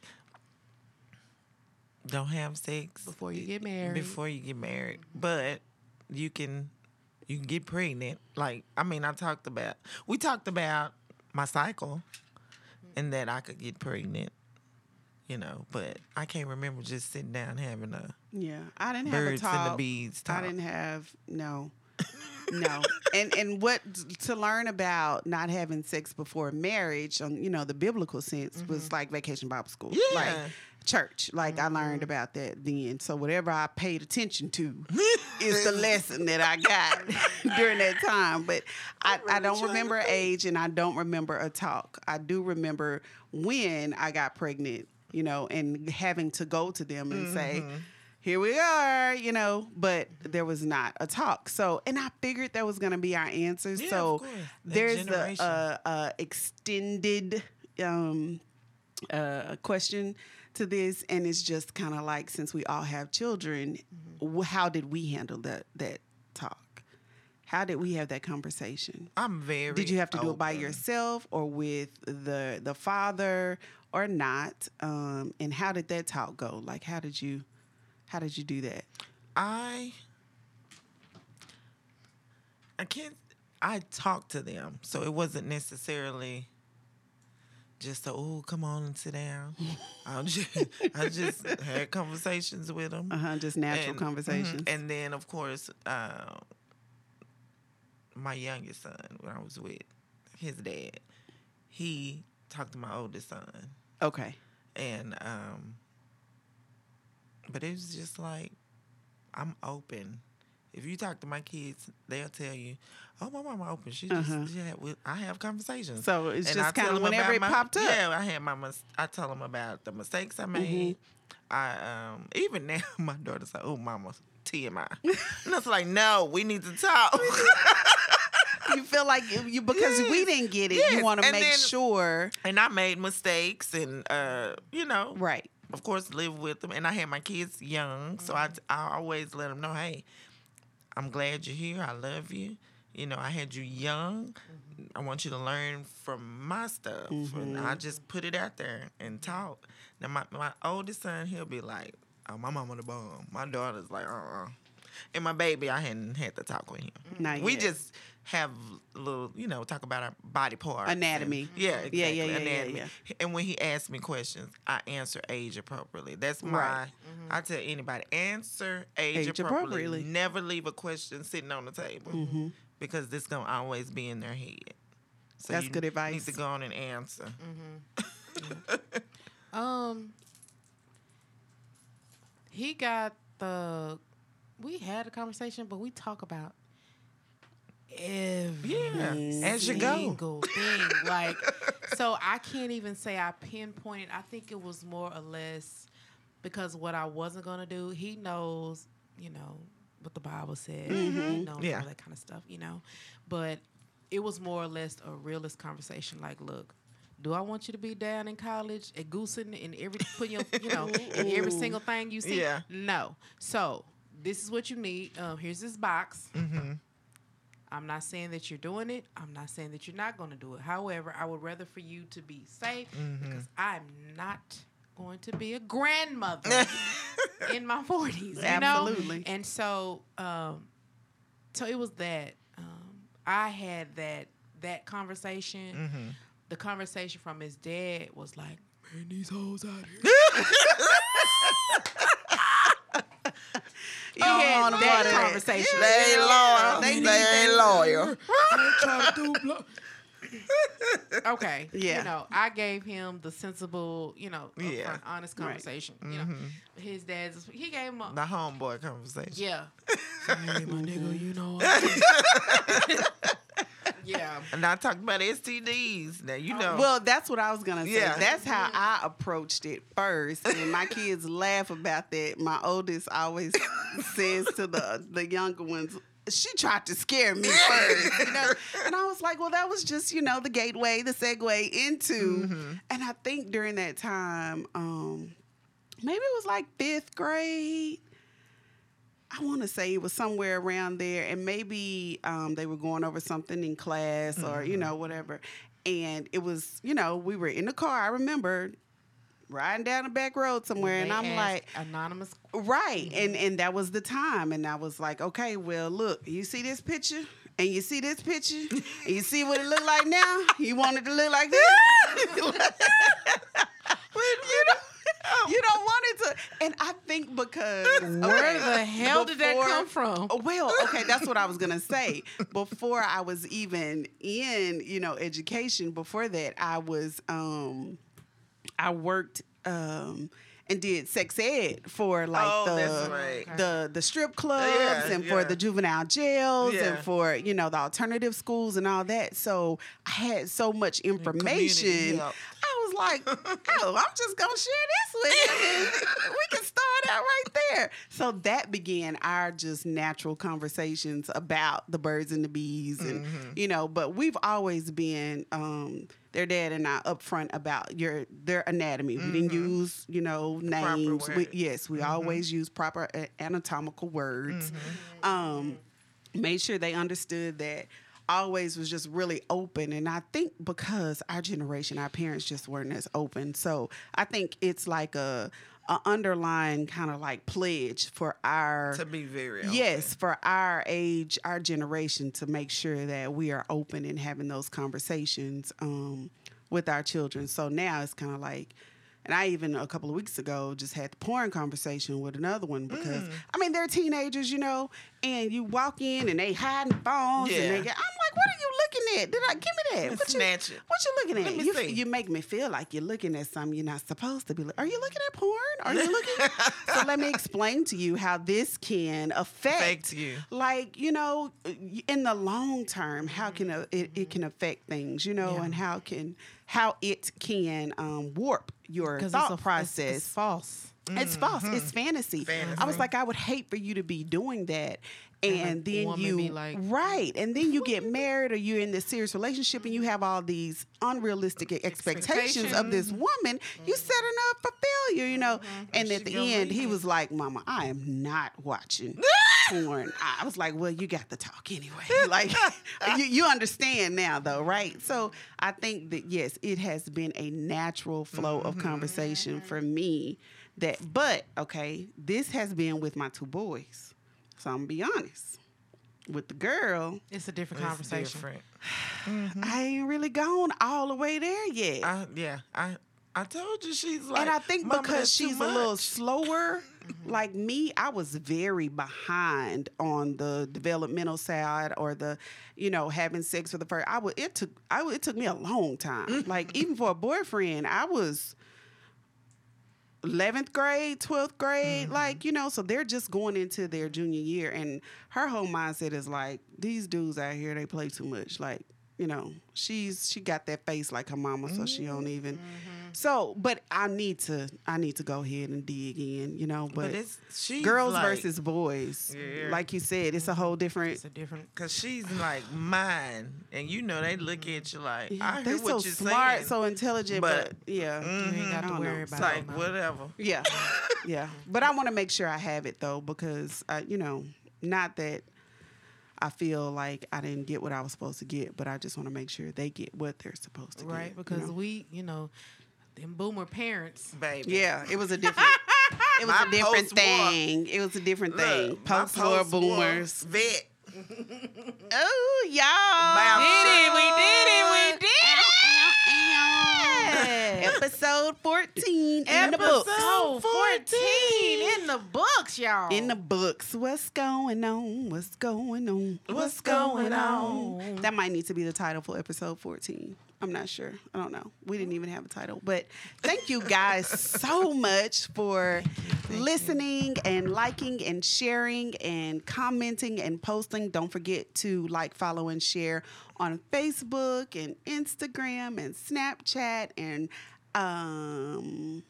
don't have sex before you get married. before you get married, but you can you can get pregnant. Like I mean, I talked about we talked about my cycle and that I could get pregnant. You know, but I can't remember just sitting down having a Yeah, I didn't birds have a talk. and the bees talk. I didn't have no, no. And and what to learn about not having sex before marriage, on you know the biblical sense, was like vacation Bible school, Yeah. like church. Like I learned about that then. So whatever I paid attention to is the lesson that I got during that time. But I, I don't remember age, and I don't remember a talk. I do remember when I got pregnant, you know, and having to go to them and say Mm-hmm. Here we are, you know, but there was not a talk. So, and I figured that was going to be our answer. Yeah, so there's a, generation. a, a extended um, uh, question to this, and it's just kind of like since we all have children, Mm-hmm. how did we handle that that talk? How did we have that conversation? I'm very. Did you have to do it by yourself or with the the father or not? Um, and how did that talk go? Like, how did you how did you do that? I I can't I talked to them, so it wasn't necessarily just a, oh come on and sit down. I just I just had conversations with them. Uh huh. Just natural And- mhm, conversations. And then of course, uh, my youngest son, when I was with his dad, he talked to my oldest son okay. and um but it was just like i'm open if you talk to my kids they'll tell you oh my mama open she just Uh-huh. she had, we- i have conversations So it's And just kind of whenever it my- popped up. yeah i had my mis- i tell them about the mistakes i made Mm-hmm. i um even now my daughter's like oh mama tmi and it's like no we need to talk You feel like you- because we didn't get it. yes. You want to make then- sure, and i made mistakes and uh you know right? Of course, live with them. And I had my kids young, so I, mm-hmm. I always let them know, hey, I'm glad you're here. I love you. You know, I had you young. Mm-hmm. I want you to learn from my stuff. And I mm-hmm. just put it out there and talk. Now, my, my oldest son, he'll be like, oh, my mama the bomb. My daughter's like, uh-uh. And my baby, I hadn't had to talk with him. Not we yet. just have a little, you know, talk about our body parts. Anatomy. yeah, Yeah, exactly. yeah, yeah, yeah, anatomy. yeah. And when he asks me questions, I answer age appropriately. That's my. Right. I tell anybody answer age, Age appropriately. appropriately. Never leave a question sitting on the table Mm-hmm. because this gonna always be in their head. So That's you good Need advice. to go on and answer. Um, he got the. We had a conversation, but we talk about every Yeah, as you go. single thing. Like, so I can't even say I pinpointed. I think it was more or less because what I wasn't gonna do. He knows, you know, what the Bible says. He knows Yeah. all that kind of stuff, you know. But it was more or less a realist conversation. Like, look. Do I want you to be down in college at goosing and every put your you know in every single thing you see? Yeah. No. So this is what you need. Um, here's this box. Mm-hmm. I'm not saying that you're doing it. I'm not saying that you're not going to do it. However, I would rather for you to be safe Mm-hmm. because I'm not going to be a grandmother in my 40s. You Absolutely. Know? And so, um, so it was that um, I had that that conversation. Mm-hmm. The conversation from his dad was like, "Man, these hoes out here." You He oh, had want that water. conversation. They ain't loyal. They They, need that. ain't loyal. okay. Yeah. You know, I gave him the sensible, you know, upfront, Yeah. honest Right. conversation. You know, mm-hmm. his dad's he gave him a The homeboy conversation. yeah. hey, my nigga, you know. yeah. And I talked about STDs. Now you know. Well, that's what I was gonna say. Yeah. That's how I approached it first, and my kids laugh about that. My oldest always says to the the younger ones, "She tried to scare me first, you know." And I was like, "Well, that was just you know the gateway, the segue into." And I think during that time, um, maybe it was like fifth grade. I want to say it was somewhere around there, and maybe um, they were going over something in class or you know whatever. And it was, you know, we were in the car. I remember riding down the back road somewhere, and They I'm like, anonymous. right, and and that was the time, and I was like, okay, well, look, you see this picture. And you see this picture, and you see what it looked like now. You want it to look like this. you don't, you don't want it to. And I think because Where okay, the hell did that come from? Oh, Well, okay, that's what I was gonna say. Before I was even in, you know, education, before that, I was um I worked um and did sex ed for like Oh, the right. the the strip clubs Yeah, and for the juvenile jails Yeah. and for you know the alternative schools and all that. So I had so much information. help. I was like, oh, I'm just gonna share this with you. we can start out right there. So that began our just natural conversations about the birds and the bees, and Mm-hmm. you know. But we've always been um, their dad and I upfront about your their anatomy. We didn't use you know names. We, yes, we always use proper anatomical words. Mm-hmm. Um, made sure they understood that always was just really open and i think because our generation our parents just weren't as open so i think it's like a, a underlying kind of like pledge for our to be very open. yes for our age our generation to make sure that we are open and having those conversations um, with our children so now it's kind of like and I even a couple of weeks ago just had the porn conversation with another one because I mean they're teenagers, you know, and you walk in and they hiding phones Yeah. and they get, I'm like, what are you looking at? Did I give me that? What you, snatch it. what you looking at? You, you make me feel like you're looking at something you're not supposed to be. Are you looking at porn? Are you looking? so let me explain to you how this can affect Affect you. like you know in the long term how can uh, it, it can affect things you know Yeah. and how can how it can um, warp your Because thought it's, a, process It's, it's false. it's false. It's mm-hmm. fantasy. Fantasy. i was like i would hate for you to be doing that. And a then you like- right. And then you get married or you're in this serious relationship and you have all these unrealistic expectations of this woman you mm-hmm. setting up for failure you know? Mm-hmm. And at the end he was like mama i am not watching porn i was like well you got the talk anyway like you, you understand now though right so i think that yes it has been a natural flow of mm-hmm. conversation for me that but okay this has been with my two boys So I'm gonna be honest. With the girl, It's a different It's conversation. different. Mm-hmm. I ain't really gone all the way there yet. I, yeah, I I told you she's like. and I think because she's a little much." Slower, like me, I was very behind on the developmental side or the, you know, having sex for the first. I would it took I would- it took me a long time. Mm-hmm. like even for a boyfriend, I was. 11th grade, 12th grade, mm-hmm. like, you know, so they're just going into their junior year. And her whole mindset is like, these dudes out here, they play too much. Like, you know, she's, she got that face like her mama, so she don't mm-hmm. even. Mm-hmm. So, but I need to, I need to go ahead and dig in, you know, but, But it's she's girls like, versus boys, Yeah. like you said, it's a whole different. It's a different. Cause she's like mine, and you know they look at you like I they're hear so you're smart, saying. so intelligent, but, but- yeah, mm-hmm. You ain't got to worry know. about it's like it. whatever. Yeah, yeah. But I want to make sure I have it though, because uh, you know, not that I feel like I didn't get what I was supposed to get, but I just want to make sure they get what they're supposed to Right, get. Right, because know? we, you know, them boomer parents. Baby. yeah, it was a different. It was My a different post-war- thing. It was a different thing. Look, my Post war post-war boomers. vet. Oh, y'all. Did it, we did it, we did it. Episode 14 in the books. Episode 14 in the books, y'all. In the books, what's going on? What's going on? What's going on? That might need to be the title for episode 14. I'm not sure. I don't know. We didn't even have a title. But thank you guys so much for listening and liking and sharing and commenting and posting. Don't forget to like, follow, and share on Facebook and Instagram and Snapchat and um,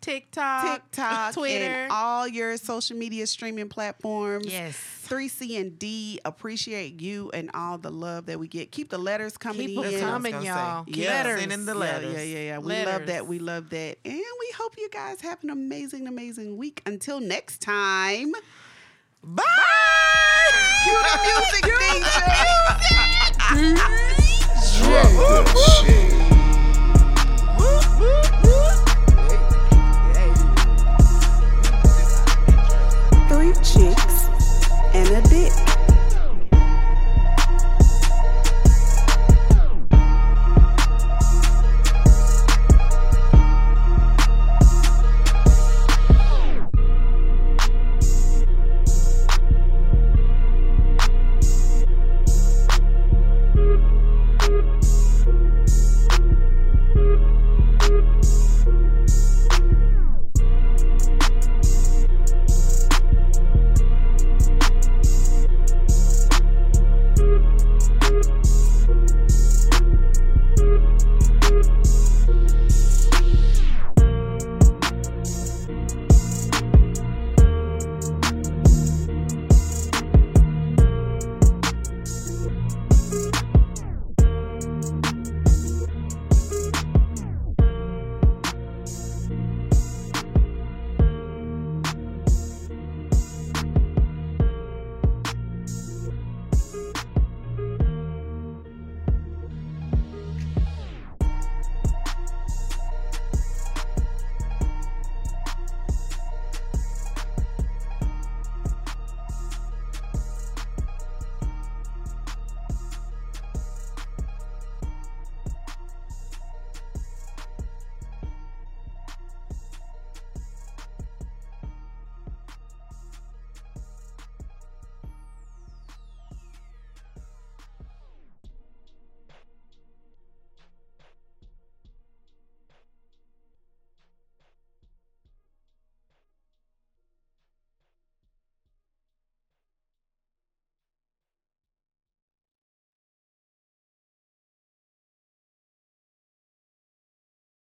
TikTok, TikTok, Twitter, all your social media streaming platforms. Yes. 3C and D appreciate you and all the love that we get. Keep the letters coming Keep in. coming, y'all. Keep letters. sending the letters. Yeah, yeah, yeah. yeah. We letters. love that. We love that. And we hope you guys have an amazing, amazing week. Until next time. Bye. Cue the music, DJ. DJ.